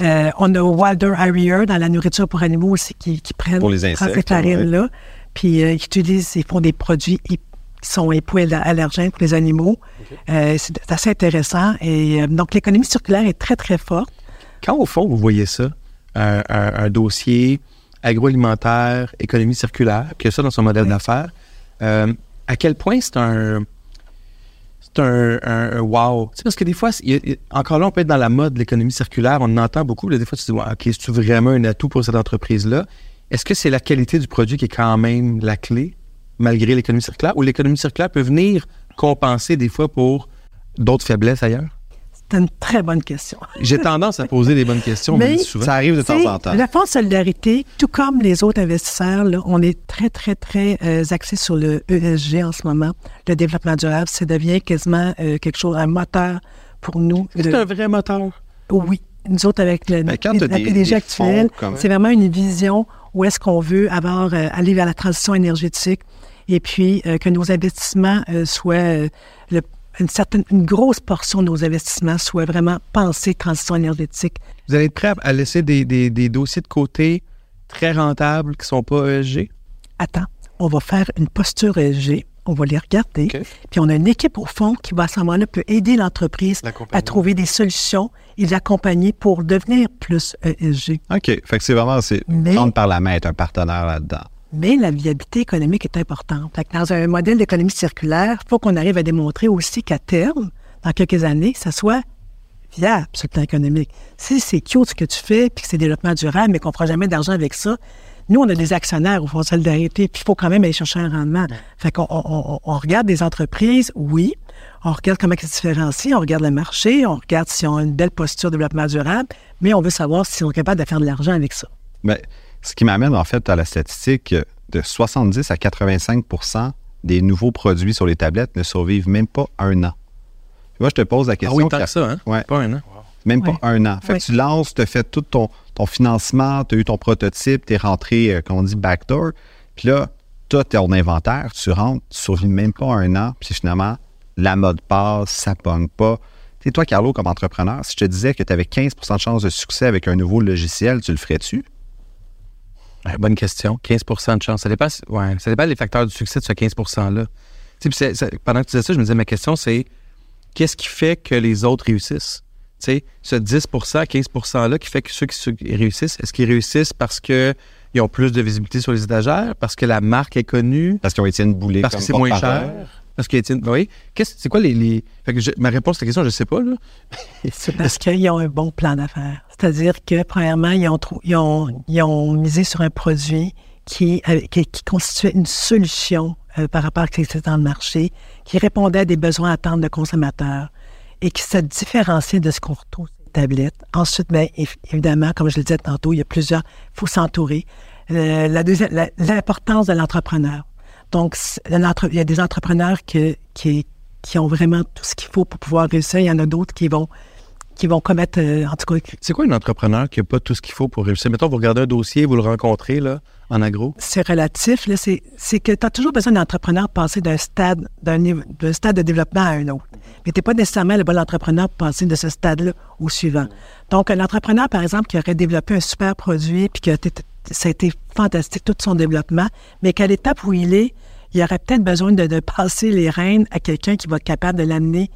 Euh, on a Wilder Harrier dans la nourriture pour animaux aussi qui, qui prennent Pour les prennent ces farines-là. Puis euh, ils utilisent, ils font des produits qui sont hypoallergènes pour les animaux. Euh, c'est assez intéressant. Et euh, donc l'économie circulaire est très, très forte. Quand, au fond, vous voyez ça, un, un- un dossier agroalimentaire, économie circulaire, puis il y a ça dans son modèle d'affaires, à quel point c'est un. C'est un, un- un wow? Tu sais, parce que des fois, c'est- il y a- il y a- encore là, on peut être dans la mode de l'économie circulaire, on en entend beaucoup. là, des fois, tu te dis, OK, c'est-tu vraiment un atout pour cette entreprise-là? Est-ce que c'est la qualité du produit qui est quand même la clé, malgré l'économie circulaire, ou l'économie circulaire peut venir compenser des fois pour d'autres faiblesses ailleurs? C'est une très bonne question. J'ai tendance à poser des bonnes questions, Mais- souvent. Ça arrive de temps en temps. Le Fonds de solidarité, tout comme les autres investisseurs, là, on est très, très, très euh, axé sur le ESG en ce moment. Le développement durable, ça devient quasiment euh, quelque chose, un moteur pour nous. C'est de- un vrai moteur? Oui. Nous autres, avec le, Mais quand la PDG actuelle, c'est vraiment une vision où est-ce qu'on veut avoir, euh, aller vers la transition énergétique et puis euh, que nos investissements euh, soient, le- une certaine, une grosse portion de nos investissements soit vraiment pensée transition énergétique. Vous allez être prêt à laisser des, des- des dossiers de côté très rentables qui ne sont pas ESG? Attends, on va faire une posture ESG, on va les regarder, puis on a une équipe au fond qui va à ce moment-là peut aider l'entreprise à trouver des solutions et l'accompagner pour devenir plus ESG. OK. Fait que c'est vraiment, c'est prendre par la main, être un partenaire là-dedans. Mais la viabilité économique est importante. Fait que dans un modèle d'économie circulaire, il faut qu'on arrive à démontrer aussi qu'à terme, dans quelques années, ça soit viable sur le plan économique. Si c'est cute ce que tu fais, puis que c'est développement durable, mais qu'on ne fera jamais d'argent avec ça, nous, on a des actionnaires au Fonds de solidarité, puis il faut quand même aller chercher un rendement. Fait qu'on on, on- on regarde des entreprises, oui, on regarde comment elles se différencient, on regarde le marché, on regarde si on a une belle posture de développement durable, mais on veut savoir si on est capable de faire de l'argent avec ça. Mais ce qui m'amène en fait à la statistique de 70 à 85% des nouveaux produits sur les tablettes ne survivent même pas un an. Moi, je te pose la Ah question. oui, tant que ça, hein? Ouais. Pas un an. Même Ouais. pas un an. Fait Ouais. que tu lances, tu as fait tout ton, ton financement, tu as eu ton prototype, tu es rentré, euh, comme on dit, backdoor. Puis là, tu as ton inventaire, tu rentres, tu survis même pas un an, puis finalement, la mode passe, ça pogne pas. Tu toi, Carlo, comme entrepreneur, si je te disais que tu avais 15% de chances de succès avec un nouveau logiciel, tu le ferais-tu? Ouais, bonne question. 15% de chance. Ça dépend, ouais, ça dépend des facteurs du succès de ce 15 %-là. Pendant que tu disais ça, je me disais, ma question, c'est qu'est-ce qui fait que les autres réussissent? Tu sais, ce 10% 15 %-là qui fait que ceux qui réussissent, est-ce qu'ils réussissent parce qu'ils ont plus de visibilité sur les étagères, parce que la marque est connue, Parce qu'ils ont Étienne Boulay parce que c'est moins cher? Parce que, Étienne- oui. Qu'est-ce- C'est quoi les. ma réponse à ta question, je ne sais pas. Là. C'est parce qu'ils ont un bon plan d'affaires. C'est-à-dire que, premièrement, ils ont, ils ont, ils ont misé sur un produit qui, avait- qui, constituait une solution euh, par rapport à ce qui existait dans le marché, qui répondait à des besoins à attendre de consommateurs et qui se différenciait de ce qu'on retrouve sur les tablettes. Ensuite, bien, év- évidemment, comme je le disais tantôt, il y a plusieurs, il faut s'entourer. Euh, la deuxième, la- l'importance de l'entrepreneur. Donc, il y a des entrepreneurs qui, qui ont vraiment tout ce qu'il faut pour pouvoir réussir. Il y en a d'autres qui vont, qui vont commettre, euh, en tout cas, C'est quoi un entrepreneur qui n'a pas tout ce qu'il faut pour réussir? Mettons, vous regardez un dossier, vous le rencontrez là, en agro. c'est relatif. là, C'est que tu as toujours besoin d'un entrepreneur passer d'un stade, d'un stade de développement à un autre. Mais tu n'es pas nécessairement le bon entrepreneur pour passer de ce stade-là au suivant. Donc, un entrepreneur, par exemple, qui aurait développé un super produit, puis que ça a été fantastique, tout son développement, mais qu'à l'étape où il est, il aurait peut-être besoin de, de passer les rênes à quelqu'un qui va être capable de l'amener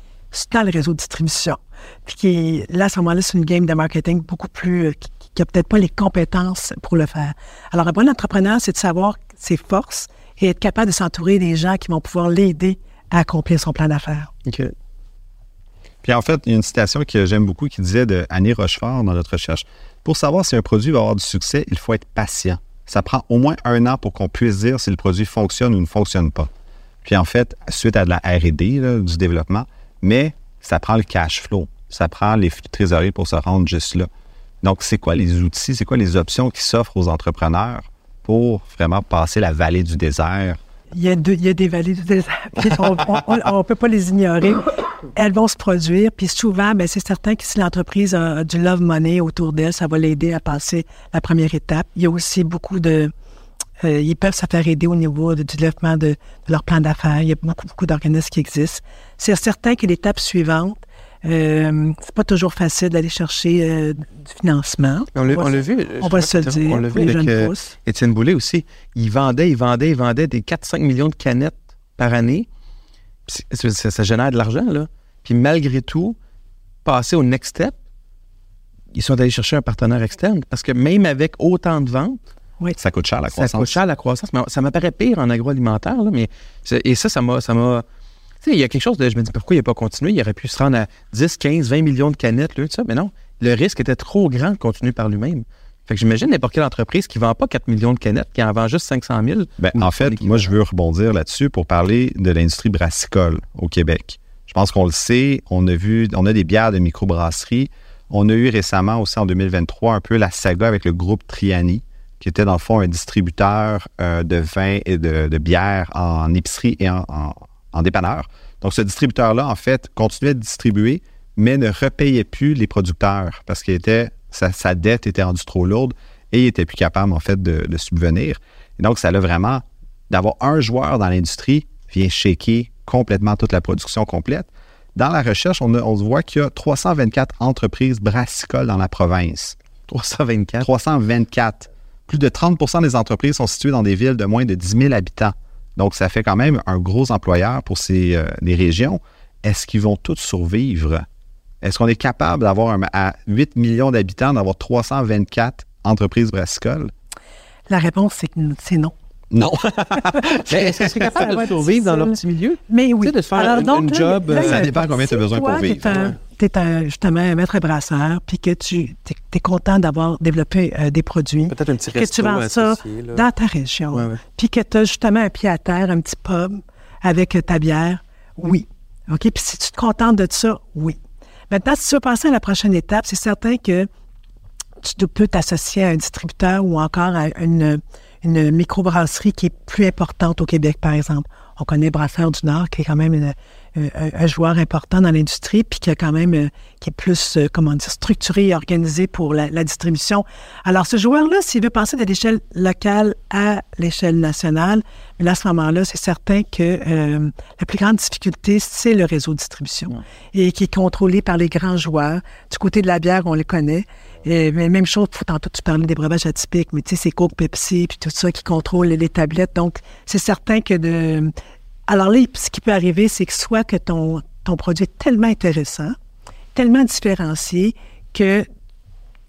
dans le réseau de distribution. Puis qui, là, à ce moment-là, c'est une game de marketing beaucoup plus. euh, qui n'a peut-être pas les compétences pour le faire. Alors, un bon entrepreneur, c'est de savoir ses forces et être capable de s'entourer des gens qui vont pouvoir l'aider à accomplir son plan d'affaires. OK. Puis en fait, il y a une citation que j'aime beaucoup qui disait de Annie Rochefort dans notre recherche. Pour savoir si un produit va avoir du succès, il faut être patient. Ça prend au moins un an pour qu'on puisse dire si le produit fonctionne ou ne fonctionne pas. Puis en fait, suite à de la R&D, du développement, mais ça prend le cash flow. Ça prend les flux de trésorerie pour se rendre juste là. Donc, c'est quoi les outils, c'est quoi les options qui s'offrent aux entrepreneurs pour vraiment passer la vallée du désert? Il y a, il y a des vallées du désert. on ne peut pas les ignorer. Elles vont se produire. Puis souvent, ben, c'est certain que si l'entreprise a, du love money autour d'elle, ça va l'aider à passer la première étape. Il y a aussi beaucoup de... euh, ils peuvent se faire aider au niveau de- du développement de, de leur plan d'affaires. Il y a beaucoup, beaucoup d'organismes qui existent. C'est certain que l'étape suivante, euh, c'est pas toujours facile d'aller chercher euh, du financement. On l'a vu. On va se le dire. On l'a vu les avec jeunes euh, pousses. Étienne Boulay aussi. Il vendait, il vendait, il vendait des 4-5 millions de canettes par année. Ça, ça génère de l'argent, là. Puis malgré tout, passer au next step, ils sont allés chercher un partenaire externe. Parce que même avec autant de ventes, Ça coûte cher la ça croissance. coûte cher la croissance. Mais ça m'apparaît pire en agroalimentaire, là, mais et ça, ça m'a. Ça m'a tu sais, il y a quelque chose de. Je me dis, pourquoi il n'a pas continué? Il aurait pu se rendre à 10, 15, 20 millions de canettes, là, tout ça. Mais non, le risque était trop grand de continuer par lui-même. Fait que j'imagine n'importe quelle entreprise qui ne vend pas 4 millions de canettes, qui en vend juste 500 000. Ben, ou en fait, moi, je veux rebondir là-dessus pour parler de l'industrie brassicole au Québec. Je pense qu'on le sait, on a vu, on a des bières de microbrasserie. On a eu récemment aussi en 2023 un peu la saga avec le groupe Triani, qui était dans le fond un distributeur euh, de vin et de, de bière en épicerie et en, en- en dépanneur. Donc, ce distributeur-là, en fait, continuait de distribuer, mais ne repayait plus les producteurs parce que sa, sa dette était rendue trop lourde et il était plus capable, en fait, de, de subvenir. Et donc, ça a vraiment, d'avoir un joueur dans l'industrie vient shaker complètement toute la production complète. Dans la recherche, on, a- on voit qu'il y a 324 entreprises brassicoles dans la province. 324. 324. Plus de 30% des entreprises sont situées dans des villes de moins de 10 000 habitants. Donc, ça fait quand même un gros employeur pour ces euh, les régions. Est-ce qu'ils vont tous survivre? Est-ce qu'on est capable d'avoir un- à 8 millions d'habitants, d'avoir 324 entreprises brassicoles? La réponse, c'est que c'est non. Non. Mais est-ce que c'est capable de survivre dans leur petit milieu? Mais oui. Tu sais, de se faire une- une job, là, euh, ça un- dépend combien tu as besoin pour vivre. t'es un- T'es un, justement un maître brasseur, puis que tu es, content d'avoir développé euh, des produits, Peut-être un petit que tu vends ça associé, dans ta région, Ouais, ouais. puis que tu as justement un pied à terre, un petit pub avec ta bière, oui. OK? Puis si tu te contentes de ça, oui. Maintenant, si tu veux passer à la prochaine étape, c'est certain que tu peux t'associer à un distributeur ou encore à une, une microbrasserie qui est plus importante au Québec, par exemple. on connaît Brasseur du Nord, qui est quand même une- un, joueur important dans l'industrie, puis qui a quand même, euh, qui est plus, euh, comment dire, structuré et organisé pour la, la distribution. Alors, ce joueur-là, s'il veut passer de l'échelle locale à l'échelle nationale, mais là, à ce moment-là, c'est certain que euh, la plus grande difficulté, c'est le réseau de distribution et qui est contrôlé par les grands joueurs. Du côté de la bière, on les connaît. Et, mais même chose, pour tantôt, tu parlais des breuvages atypiques, mais tu sais, c'est Coke, Pepsi, puis tout ça qui contrôle les tablettes. Donc, c'est certain que de. Alors là, ce qui peut arriver, c'est que soit que ton, ton produit est tellement intéressant, tellement différencié, que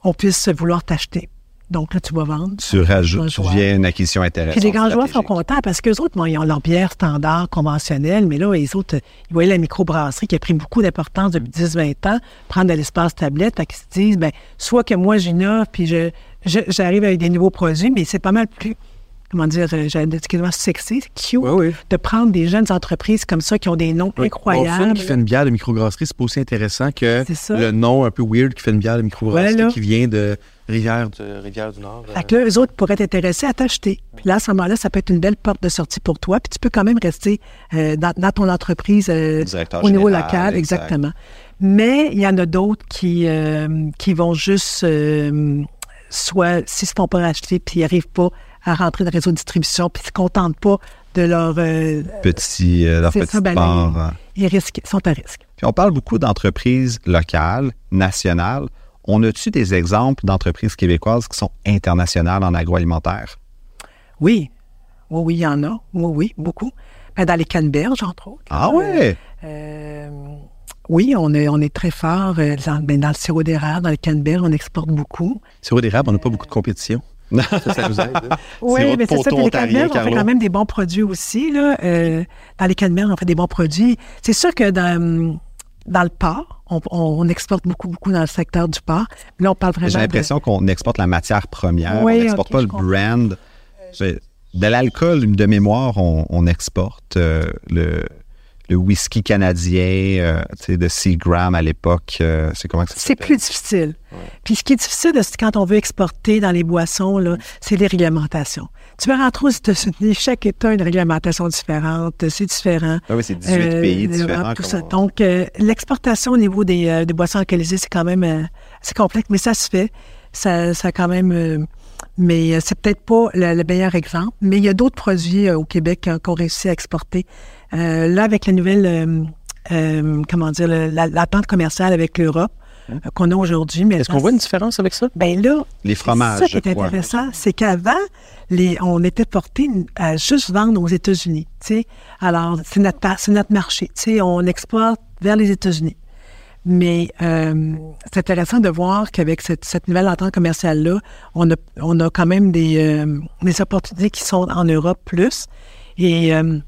on puisse vouloir t'acheter. Donc là, tu vas vendre. Tu rajoutes, tu deviens une acquisition intéressante. Puis les grands joueurs sont contents parce qu'eux autres, bon, ils ont leur bière standard, conventionnelle, mais là, les autres, ils voyaient la microbrasserie qui a pris beaucoup d'importance depuis 10-20 ans, prendre de l'espace tablette, fait qu'ils se disent, ben, soit que moi, j'innove, puis je, je- j'arrive avec des nouveaux produits, mais c'est pas mal plus, comment dire, euh, excusez-moi, sexy, cute, Oui, oui. de prendre des jeunes entreprises comme ça qui ont des noms Oui. incroyables. Qui fait une bière de microbrasserie, c'est pas aussi intéressant que le nom un peu weird qui fait une bière de microbrasserie Voilà. qui vient de Rivière, de, Rivière du Nord. Fait que là, eux autres pourraient t'intéresser à t'acheter. Puis là, à ce moment-là, ça peut être une belle porte de sortie pour toi. Puis tu peux quand même rester euh, dans, dans ton entreprise euh, au niveau général, local, exact. exactement. Mais il y en a d'autres qui, euh, qui vont juste, euh, soit s'ils ne se font pas racheter, puis ils n'arrivent pas à rentrer dans le réseau de distribution, puis ils ne se contentent pas de leur... euh, Petit, euh, leur c'est petit ça, ben, les- ils risquent, sont à risque. Puis on parle beaucoup d'entreprises locales, nationales. On a-tu des exemples d'entreprises québécoises qui sont internationales en agroalimentaire? Oui, oui, oui, il y en a. Oui, oui, beaucoup. Ben, dans les canneberges, entre autres. Ah ouais? Euh, oui, on est, on est très fort dans, ben, dans le sirop d'érable, dans le canneberge, on exporte beaucoup. Sirop d'érable, on n'a pas beaucoup de compétition. Ça, ça nous aide. hein. Oui, mais c'est ça, puis les canneberges, on fait quand même des bons produits aussi. Là. Euh, dans les canneberges, on fait des bons produits. C'est sûr que dans, dans le porc, on, on exporte beaucoup, beaucoup dans le secteur du porc. Là, on parle vraiment J'ai de- l'impression qu'on exporte la matière première, Oui, on n'exporte pas le comprends. brand. De l'alcool, de mémoire, on, on exporte euh, le, le whisky canadien euh, tu sais, de Seagram à l'époque. euh, c'est comment que ça C'est plus difficile. Puis ce qui est difficile de- quand on veut exporter dans les boissons, là, c'est les réglementations. Tu vas rentrer aux États-Unis, chaque État a une réglementation différente, c'est différent. Ah oui, c'est 18 Euh, pays euh, différents. tout comme ça. on- Donc, l'exportation au niveau des, des boissons alcoolisées, c'est quand même assez complexe, mais ça se fait. Ça, ça quand même. mais c'est peut-être pas le, le meilleur exemple. Mais il y a d'autres produits au Québec qu'on réussit à exporter. Euh, là, avec la nouvelle, euh, euh, comment dire, l'attente commerciale avec l'Europe euh, qu'on a aujourd'hui. mais Hein? Est-ce qu'on voit une différence avec ça? Ben là, Les fromages, c'est ça qui est intéressant, c'est qu'avant, les, on était porté à juste vendre aux États-Unis. tu sais. Alors, c'est notre, notre marché. tu sais, On exporte vers les États-Unis. Mais euh, c'est intéressant de voir qu'avec cette, cette nouvelle entente commerciale-là, on a, on a quand même des, euh, des opportunités qui sont en Europe plus. Et euh,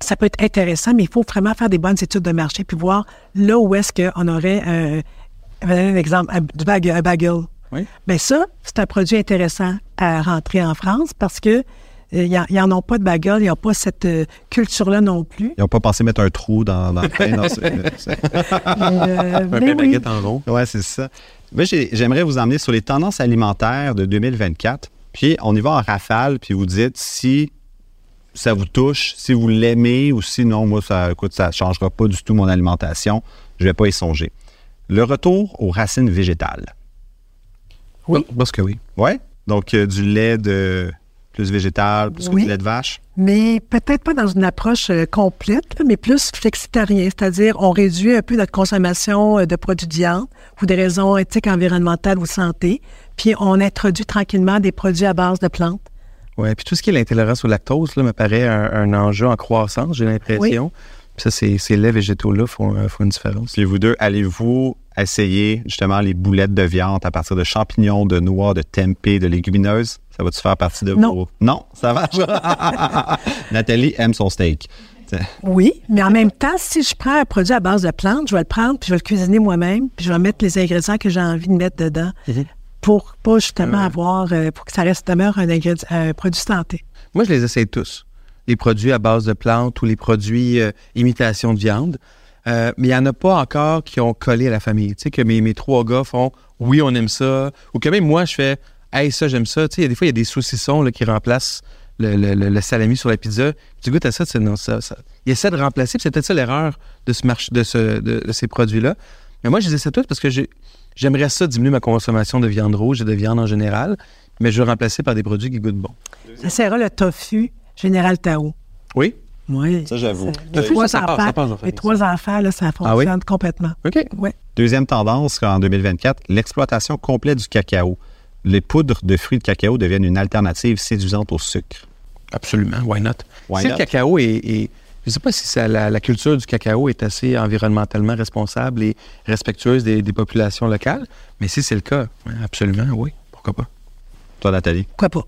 ça peut être intéressant, mais il faut vraiment faire des bonnes études de marché puis voir là où est-ce qu'on aurait un, un exemple, un, du bag- un bagel. Oui. Bien ça, c'est un produit intéressant à rentrer en France parce que euh, ils n'en ont pas de bagel, ils n'ont pas cette euh, culture-là non plus. Ils n'ont pas pensé mettre un trou dans, dans le pain. c'est- Euh, Un oui. baguette en rond. Ouais, c'est ça. Moi, j'aimerais vous emmener sur les tendances alimentaires de 2024. Puis, on y va en rafale, puis vous dites si ça vous touche, si vous l'aimez ou si non, moi, ça écoute, ça ne changera pas du tout mon alimentation. Je ne vais pas y songer. Le retour aux racines végétales. Oui. Parce que oui. Oui. Donc, euh, du lait de plus végétal, plus que du lait de vache? Mais peut-être pas dans une approche euh, complète, là, mais plus flexitarien, c'est-à-dire on réduit un peu notre consommation euh, de produits de viande pour des raisons éthiques, environnementales ou santé, puis on introduit tranquillement des produits à base de plantes. Oui, puis tout ce qui est l'intolérance au lactose, là, me paraît un, un enjeu en croissance, j'ai l'impression. Puis ça, ces, ces laits végétaux-là font, euh, font une différence. Puis vous deux, allez-vous essayer justement les boulettes de viande à partir de champignons, de noix, de tempeh, de légumineuses? Ça va-tu faire partie de Non. vos... Non, ça va? Nathalie aime son steak. Oui, mais en même temps, si je prends un produit à base de plantes, je vais le prendre, puis je vais le cuisiner moi-même, puis je vais mettre les ingrédients que j'ai envie de mettre dedans pour pas justement avoir, euh, pour que ça reste demeure un, ingrédient- un produit santé. Moi, je les essaye tous. Les produits à base de plantes ou les produits euh, imitation de viande. Euh, mais il n'y en a pas encore qui ont collé à la famille. Tu sais, que mes, mes trois gars font oui, on aime ça. Ou que même moi, je fais hey, ça, j'aime ça. Tu sais, il y a des fois, il y a des saucissons là, qui remplacent le, le- le- le salami sur la pizza. Tu goûtes à ça, c'est non, ça, ça- Il essaie de remplacer, puis c'est peut-être ça l'erreur de, ce marché, de, ce, de, de ces produits-là. Mais moi, je disais ça tout parce que j'ai- j'aimerais ça diminuer ma consommation de viande rouge et de viande en général, mais je veux remplacer par des produits qui goûtent bon. Essaiera le tofu Général Tao. Oui? Oui. Ça, j'avoue. Ça- Tofu, trois ça passe, enfants, ça fait. les trois enfants, là, ça Ah oui? fonctionne complètement. OK. Ouais. Deuxième tendance en 2024, l'exploitation complète du cacao. Les poudres de fruits de cacao deviennent une alternative séduisante au sucre. Absolument. Why not? Why si not? le cacao est. est- je ne sais pas si ça- la, la culture du cacao est assez environnementalement responsable et respectueuse des, des populations locales, mais si c'est le cas, ouais, absolument, oui. Pourquoi pas? Toi, Nathalie, Pourquoi pas?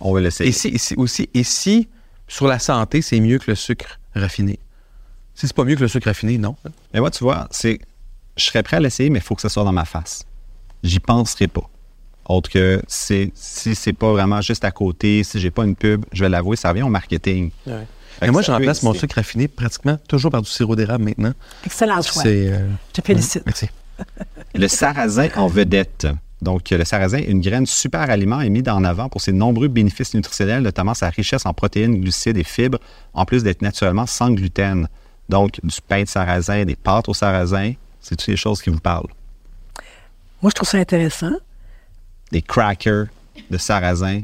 on va l'essayer. Et si, et si- aussi, et si sur la santé, c'est mieux que le sucre raffiné? Si c'est pas mieux que le sucre raffiné, non. Mais moi, tu vois, c'est, je serais prêt à l'essayer, mais il faut que ce soit dans ma face. J'y penserai pas. Autre que c'est, si c'est pas vraiment juste à côté, si j'ai pas une pub, je vais l'avouer, ça revient au marketing. Mais moi, je remplace mon sucre raffiné pratiquement toujours par du sirop d'érable maintenant. Excellent choix. Euh, Je te félicite. Merci. Le sarrasin en vedette. Donc, le sarrasin, une graine super aliment, est mis en avant pour ses nombreux bénéfices nutritionnels, notamment sa richesse en protéines, glucides et fibres, en plus d'être naturellement sans gluten. Donc, du pain de sarrasin, des pâtes au sarrasin, c'est toutes les choses qui vous parlent. Moi, je trouve ça intéressant. Des crackers de sarrasin.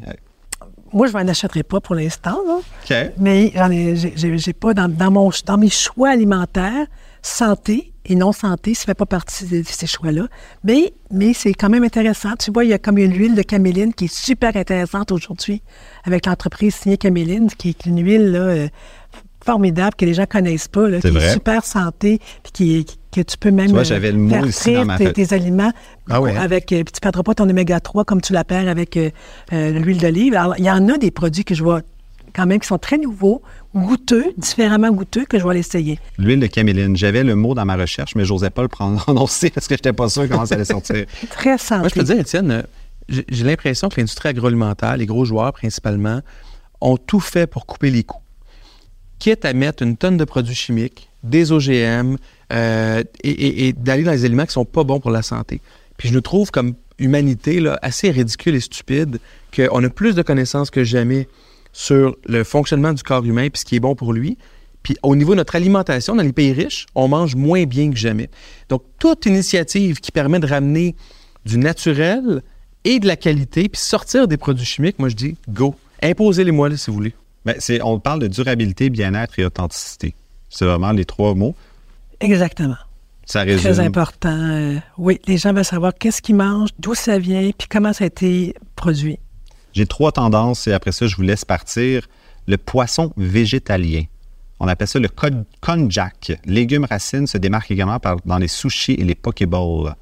Moi, je ne m'en achèterai pas pour l'instant, là. OK. mais j'ai- pas dans, dans mon, dans mes choix alimentaires, santé et non santé, ça ne fait pas partie de, de ces choix-là. Mais, mais c'est quand même intéressant. Tu vois, il y a comme une huile de caméline qui est super intéressante aujourd'hui avec l'entreprise signée Caméline, qui est une huile là, euh, formidable que les gens ne connaissent pas, là, C'est qui vrai. est super santé, puis qui est- que tu peux même Tu vois, euh, j'avais le mot faire ici frire dans ma tes, aliments Ah ouais, hein? avec euh, puis tu perdras pas ton oméga 3 comme tu la perds avec euh, euh, l'huile d'olive. Alors il y en a des produits que je vois quand même qui sont très nouveaux, goûteux, différemment goûteux que je vais l'essayer. L'huile de caméline. J'avais le mot dans ma recherche, mais j'osais pas le prononcer parce que j'étais pas sûr comment ça allait sortir. Très santé. Moi, je peux te dire, Étienne, euh, j'ai j'ai l'impression que l'industrie agroalimentaire, les gros joueurs principalement, ont tout fait pour couper les coûts. Quitte à mettre une tonne de produits chimiques, des OGM, euh, et, d'aller dans les aliments qui sont pas bons pour la santé. Puis je nous trouve comme humanité là, assez ridicule et stupide qu'on a plus de connaissances que jamais sur le fonctionnement du corps humain puis ce qui est bon pour lui. Puis au niveau de notre alimentation, dans les pays riches, on mange moins bien que jamais. Donc, toute initiative qui permet de ramener du naturel et de la qualité, puis sortir des produits chimiques, moi je dis go. Imposez-les-moi là, si vous voulez. C'est, on parle de durabilité, bien-être et authenticité. C'est vraiment les trois mots. Exactement. Ça résume. Très important. Euh, oui, les gens veulent savoir qu'est-ce qu'ils mangent, d'où ça vient, puis comment ça a été produit. J'ai trois tendances et après ça, je vous laisse partir. Le poisson végétalien. On appelle ça le konjac. Légumes racines se démarque également par, dans les sushis et les pokeballs.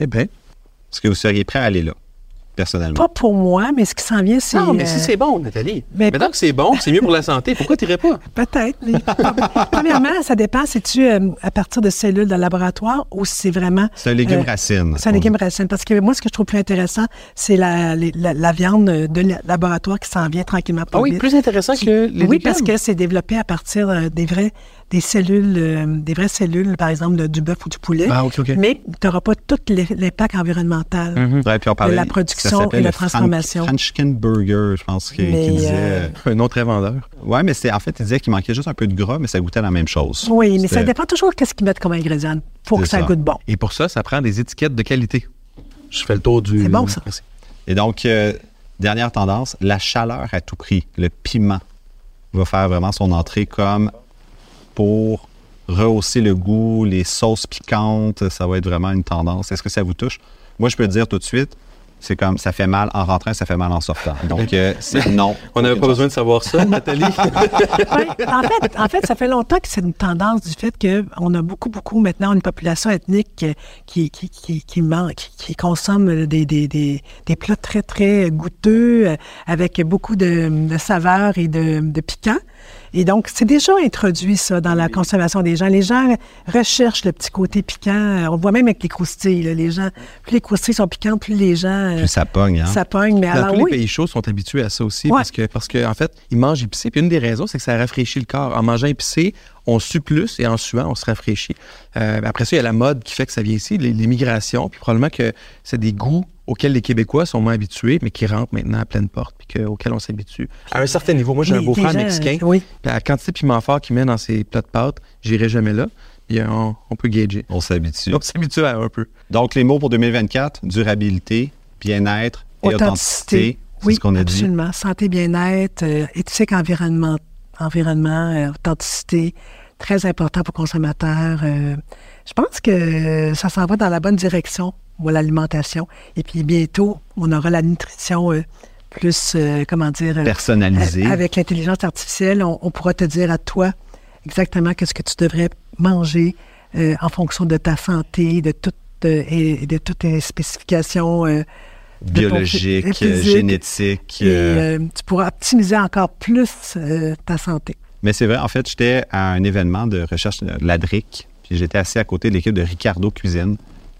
Eh bien. Est-ce que vous seriez prêt à aller là, personnellement? Pas pour moi, mais ce qui s'en vient, c'est... Non, mais euh, si c'est bon, Nathalie. mais Maintenant pas- que c'est bon, c'est mieux pour la santé. Pourquoi tu pas? Peut-être. mais- Premièrement, ça dépend si tu euh, à partir de cellules de laboratoire ou si c'est vraiment. C'est un légume euh, racine. C'est un légume racine. Parce que moi, ce que je trouve plus intéressant, c'est la, la, la viande de la- laboratoire qui s'en vient tranquillement. pas Ah oui, vite. plus intéressant Qui- que les Oui, légumes. parce que c'est développé à partir euh, des vrais des cellules, euh, des vraies cellules, par exemple, de- du bœuf ou du poulet. Ah, OK, OK. Mais tu n'auras pas tout les- l'impact environnemental. Ouais, puis on parlait- la ça production et la transformation. Franchkin Burger, je pense qu'il Mais, qu'il disait. euh, Un nom très vendeur. Ouais, mais c'est en fait, il disait qu'il manquait juste un peu de gras, mais ça goûtait la même chose. Oui, mais ça dépend toujours de ce qu'ils mettent comme ingrédient pour que ça, ça. goûte bon. Et pour ça, ça prend des étiquettes de qualité. Je fais le tour du. C'est bon, ça. Merci. Et donc, euh, dernière tendance, la chaleur à tout prix. Le piment va faire vraiment son entrée comme pour rehausser le goût, les sauces piquantes, ça va être vraiment une tendance. Est-ce que ça vous touche? Moi, je peux le dire tout de suite, c'est comme ça fait mal en rentrant, ça fait mal en sortant. Donc, euh, c'est non. On n'avait pas besoin de savoir ça, Nathalie. Ouais, en, fait, en fait, ça fait longtemps que c'est une tendance du fait qu'on a beaucoup, beaucoup maintenant une population ethnique qui, qui, qui, qui, man- qui, qui consomme des, des, des, des plats très, très goûteux, euh, avec beaucoup de, de saveurs et de, de piquants. Et donc, c'est déjà introduit, ça, dans la consommation des gens. Les gens recherchent le petit côté piquant. On le voit même avec les croustilles. là. Les gens, plus les croustilles sont piquantes, plus les gens... euh, Puis ça pogne, hein? ça pogne. Mais Dans alors, tous les pays chauds sont habitués à ça aussi Ouais. parce que parce que en fait, ils mangent épicé. Puis une des raisons, c'est que ça rafraîchit le corps. En mangeant épicé, on sue plus et en suant, on se rafraîchit. Euh, après ça, il y a la mode qui fait que ça vient ici, les- l'immigration. Puis probablement que c'est des goûts auxquels les Québécois sont moins habitués, mais qui rentrent maintenant à pleine porte, puis que- auxquels on s'habitue. À un certain niveau, moi, j'ai un beau-frère mexicain, euh, Oui. puis la quantité de piment fort qu'il met dans ses plats de pâtes, j'irai jamais là. Et on, on peut gager. On s'habitue. On s'habitue à un peu. Donc, les mots pour 2024, durabilité, bien-être et authenticité. Oui, ce qu'on a dit. absolument. Santé, bien-être, euh, éthique, environnement, environnement euh, authenticité, très important pour le consommateur. Euh, je pense que ça s'en va dans la bonne direction, l'alimentation. Et puis bientôt, on aura la nutrition euh, plus, euh, comment dire, euh, Personnalisé. a- Avec l'intelligence artificielle, on, on pourra te dire à toi exactement qu'est-ce que tu devrais manger euh, en fonction de ta santé, de toutes et de toutes tes spécifications euh, de ton biologique, phy- euh, physique. génétique. Et tu pourras optimiser encore plus ta santé. Mais c'est vrai, en fait, j'étais à un événement de recherche de la DRIC, puis j'étais assis à côté de l'équipe de Ricardo Cuisine,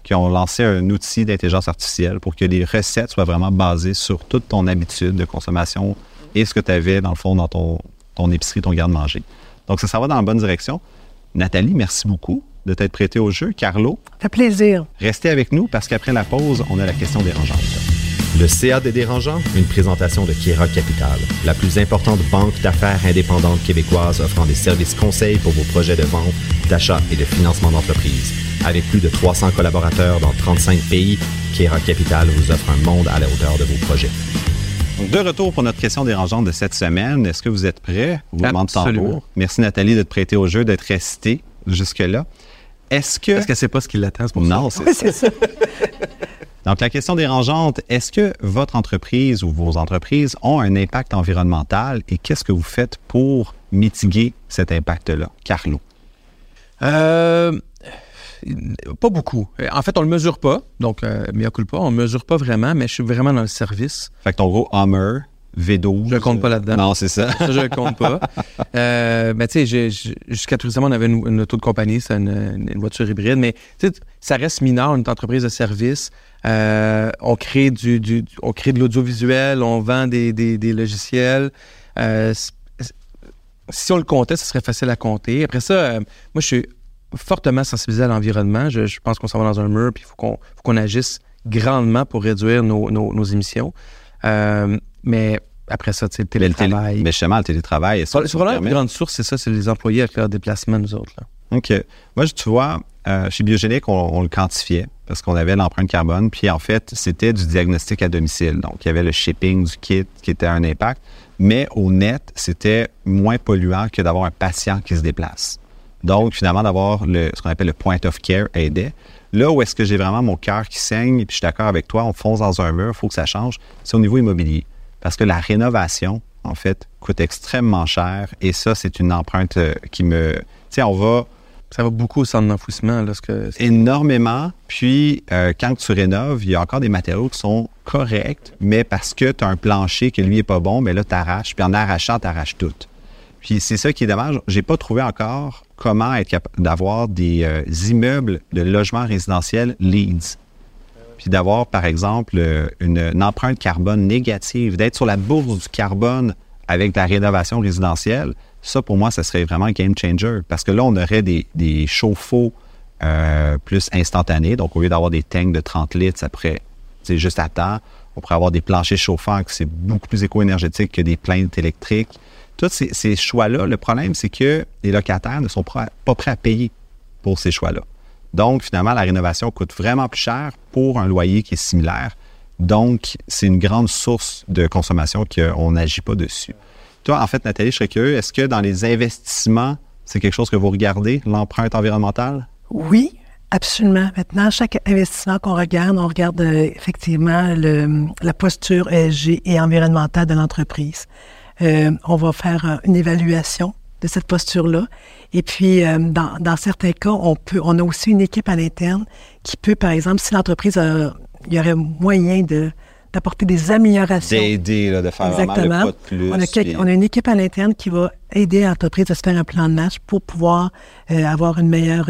qui ont lancé un outil d'intelligence artificielle pour que les recettes soient vraiment basées sur toute ton habitude de consommation et ce que tu avais, dans le fond, dans ton, ton épicerie, ton garde-manger. Donc, ça s'en va dans la bonne direction. Nathalie, merci beaucoup de t'être prêtée au jeu. Carlo, Ça fait plaisir. restez avec nous parce qu'après la pause, on a la question dérangeante. Le CA des dérangeants, une présentation de Kira Capital, la plus importante banque d'affaires indépendante québécoise offrant des services conseils pour vos projets de vente, d'achat et de financement d'entreprise. Avec plus de 300 collaborateurs dans 35 pays, Kira Capital vous offre un monde à la hauteur de vos projets. De retour pour notre question dérangeante de cette semaine. Est-ce que vous êtes prêts? Vous demande tambour. Merci Nathalie de te prêter au jeu, d'être restée jusque-là. Est-ce que... Parce qu'elle sait pas ce qui l'attend, c'est pour ça? Non, c'est c'est ça. Donc, la question dérangeante, est-ce que votre entreprise ou vos entreprises ont un impact environnemental et qu'est-ce que vous faites pour mitiguer cet impact-là? Carlo. Euh, pas beaucoup. En fait, on le mesure pas. Donc, euh, mea culpa, on le mesure pas vraiment, mais je suis vraiment dans le service. Fait que ton gros Hummer, V12. Je le compte pas là-dedans. Non, c'est ça. Ça, je le compte pas. Euh, mais tu sais, jusqu'à tout récemment, on avait une, une auto de compagnie, c'est une, une voiture hybride, mais tu sais, ça reste mineur, une entreprise de service. Euh, on crée du, on crée de l'audiovisuel, on vend des, des- des logiciels. Euh, si on le comptait, ce serait facile à compter. Après ça, moi, je suis fortement sensibilisé à l'environnement. Je, je pense qu'on s'en va dans un mur, puis il faut qu'on qu'on agisse grandement pour réduire nos, nos- nos émissions. Euh, mais après ça, tu sais, le Mais, le télétravail. mais justement, le télétravail, est-ce Sur, la grande source, c'est ça, c'est les employés avec leur déplacement, nous autres. Là. OK. Moi, je- tu vois, euh, chez Biogénique, on, on le quantifiait parce qu'on avait l'empreinte carbone. Puis, en fait, c'était du diagnostic à domicile. Donc, il y avait le shipping du kit qui était un impact. Mais au net, c'était moins polluant que d'avoir un patient qui se déplace. Donc, finalement, d'avoir le, ce qu'on appelle le point of care aidait. Là où est-ce que j'ai vraiment mon cœur qui saigne, et puis je suis d'accord avec toi, on fonce dans un mur, il faut que ça change, c'est au niveau immobilier. Parce que la rénovation, en fait, coûte extrêmement cher. Et ça, c'est une empreinte euh, qui me... Tu sais, on va Ça va beaucoup au centre d'enfouissement. Là, ce que, énormément. Puis, euh, quand tu rénoves, il y a encore des matériaux qui sont corrects, mais parce que tu as un plancher que lui est pas bon, mais là, tu arraches. Puis en arrachant, tu arraches tout. Puis c'est ça qui est dommage. J'ai pas trouvé encore comment être capable d'avoir des euh, immeubles de logements résidentiels LEEDs. Puis d'avoir, par exemple, euh, une, empreinte carbone négative, d'être sur la bourse du carbone avec la rénovation résidentielle, ça, pour moi, ça serait vraiment un game changer. Parce que là, on aurait des, chauffe-eau euh, plus instantanés. Donc, au lieu d'avoir des tanks de 30 litres, pourrait, c'est juste à temps. On pourrait avoir des planchers chauffants, que c'est beaucoup plus éco-énergétique que des plaintes électriques. Tous ces, choix-là, le problème, c'est que les locataires ne sont pas, prêts à payer pour ces choix-là. Donc, finalement, la rénovation coûte vraiment plus cher pour un loyer qui est similaire. Donc, c'est une grande source de consommation qu'on n'agit pas dessus. Toi, en fait, Nathalie, je serais curieux, est-ce que dans les investissements, c'est quelque chose que vous regardez, l'empreinte environnementale? Oui, absolument. Maintenant, chaque investissement qu'on regarde, on regarde euh, effectivement la posture ESG et environnementale de l'entreprise. Euh, on va faire euh, une évaluation de cette posture-là. Et puis, euh, dans, dans certains cas, on peut, on a aussi une équipe à l'interne qui peut, par exemple, si l'entreprise a, il y aurait moyen de d'apporter des améliorations. D'aider, là, de faire vraiment le Exactement. pas de plus. On a, on a une équipe à l'interne qui va aider l'entreprise à se faire un plan de match pour pouvoir euh, avoir une meilleure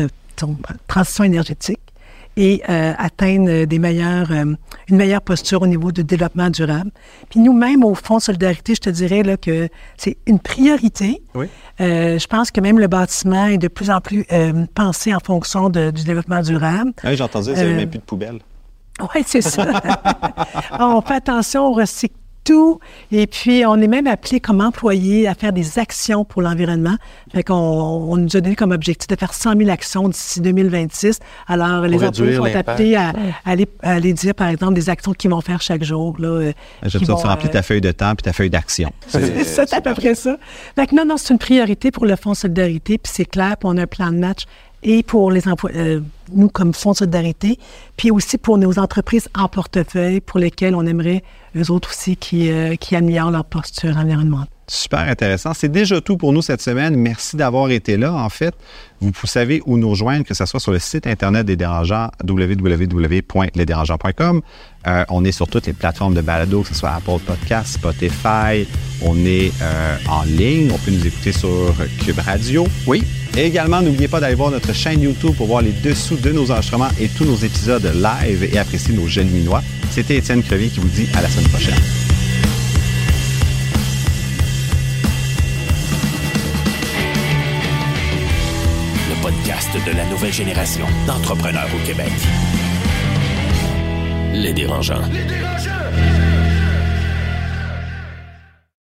transition énergétique et euh, atteindre euh, des meilleures, euh, une meilleure posture au niveau du développement durable. Puis nous-mêmes, au Fonds Solidarité, je te dirais là, que c'est une priorité. Oui. Euh, je pense que même le bâtiment est de plus en plus pensé en fonction de- du développement durable. Oui, j'ai entendu, il n'y Euh, même plus de poubelles. Oui, c'est ça. on fait attention, on recycle tout. Et puis, on est même appelé comme employé à faire des actions pour l'environnement. Fait qu'on on nous a donné comme objectif de faire 100 000 actions d'ici 2026. Alors, les employés sont appelés à, aller, à, aller, dire, par exemple, des actions qu'ils vont faire chaque jour. Là, J'aime ça, tu remplis ta feuille de temps puis ta feuille d'action. c'est ça, c'est à peu près ça. Fait que non, non, c'est une priorité pour le Fonds Solidarité, puis c'est clair, puis on a un plan de match et pour les employés, nous comme Fonds de solidarité, puis aussi pour nos entreprises en portefeuille pour lesquelles on aimerait, eux autres aussi, qui, euh, qui améliorent leur posture environnementale. Super intéressant. C'est déjà tout pour nous cette semaine. Merci d'avoir été là. En fait, vous, savez où nous rejoindre, que ce soit sur le site Internet des dérangeants, www.lesdérangeants.com. Euh, on est sur toutes les plateformes de balado, que ce soit Apple Podcast, Spotify. On est euh, en ligne. On peut nous écouter sur Cube Radio. Oui. Et également, n'oubliez pas d'aller voir notre chaîne YouTube pour voir les dessous de nos enregistrements et tous nos épisodes live et apprécier nos jeunes minois. C'était Étienne Crevier qui vous dit à la semaine prochaine. De la nouvelle génération d'entrepreneurs au Québec. Les dérangeants. Les dérangeants!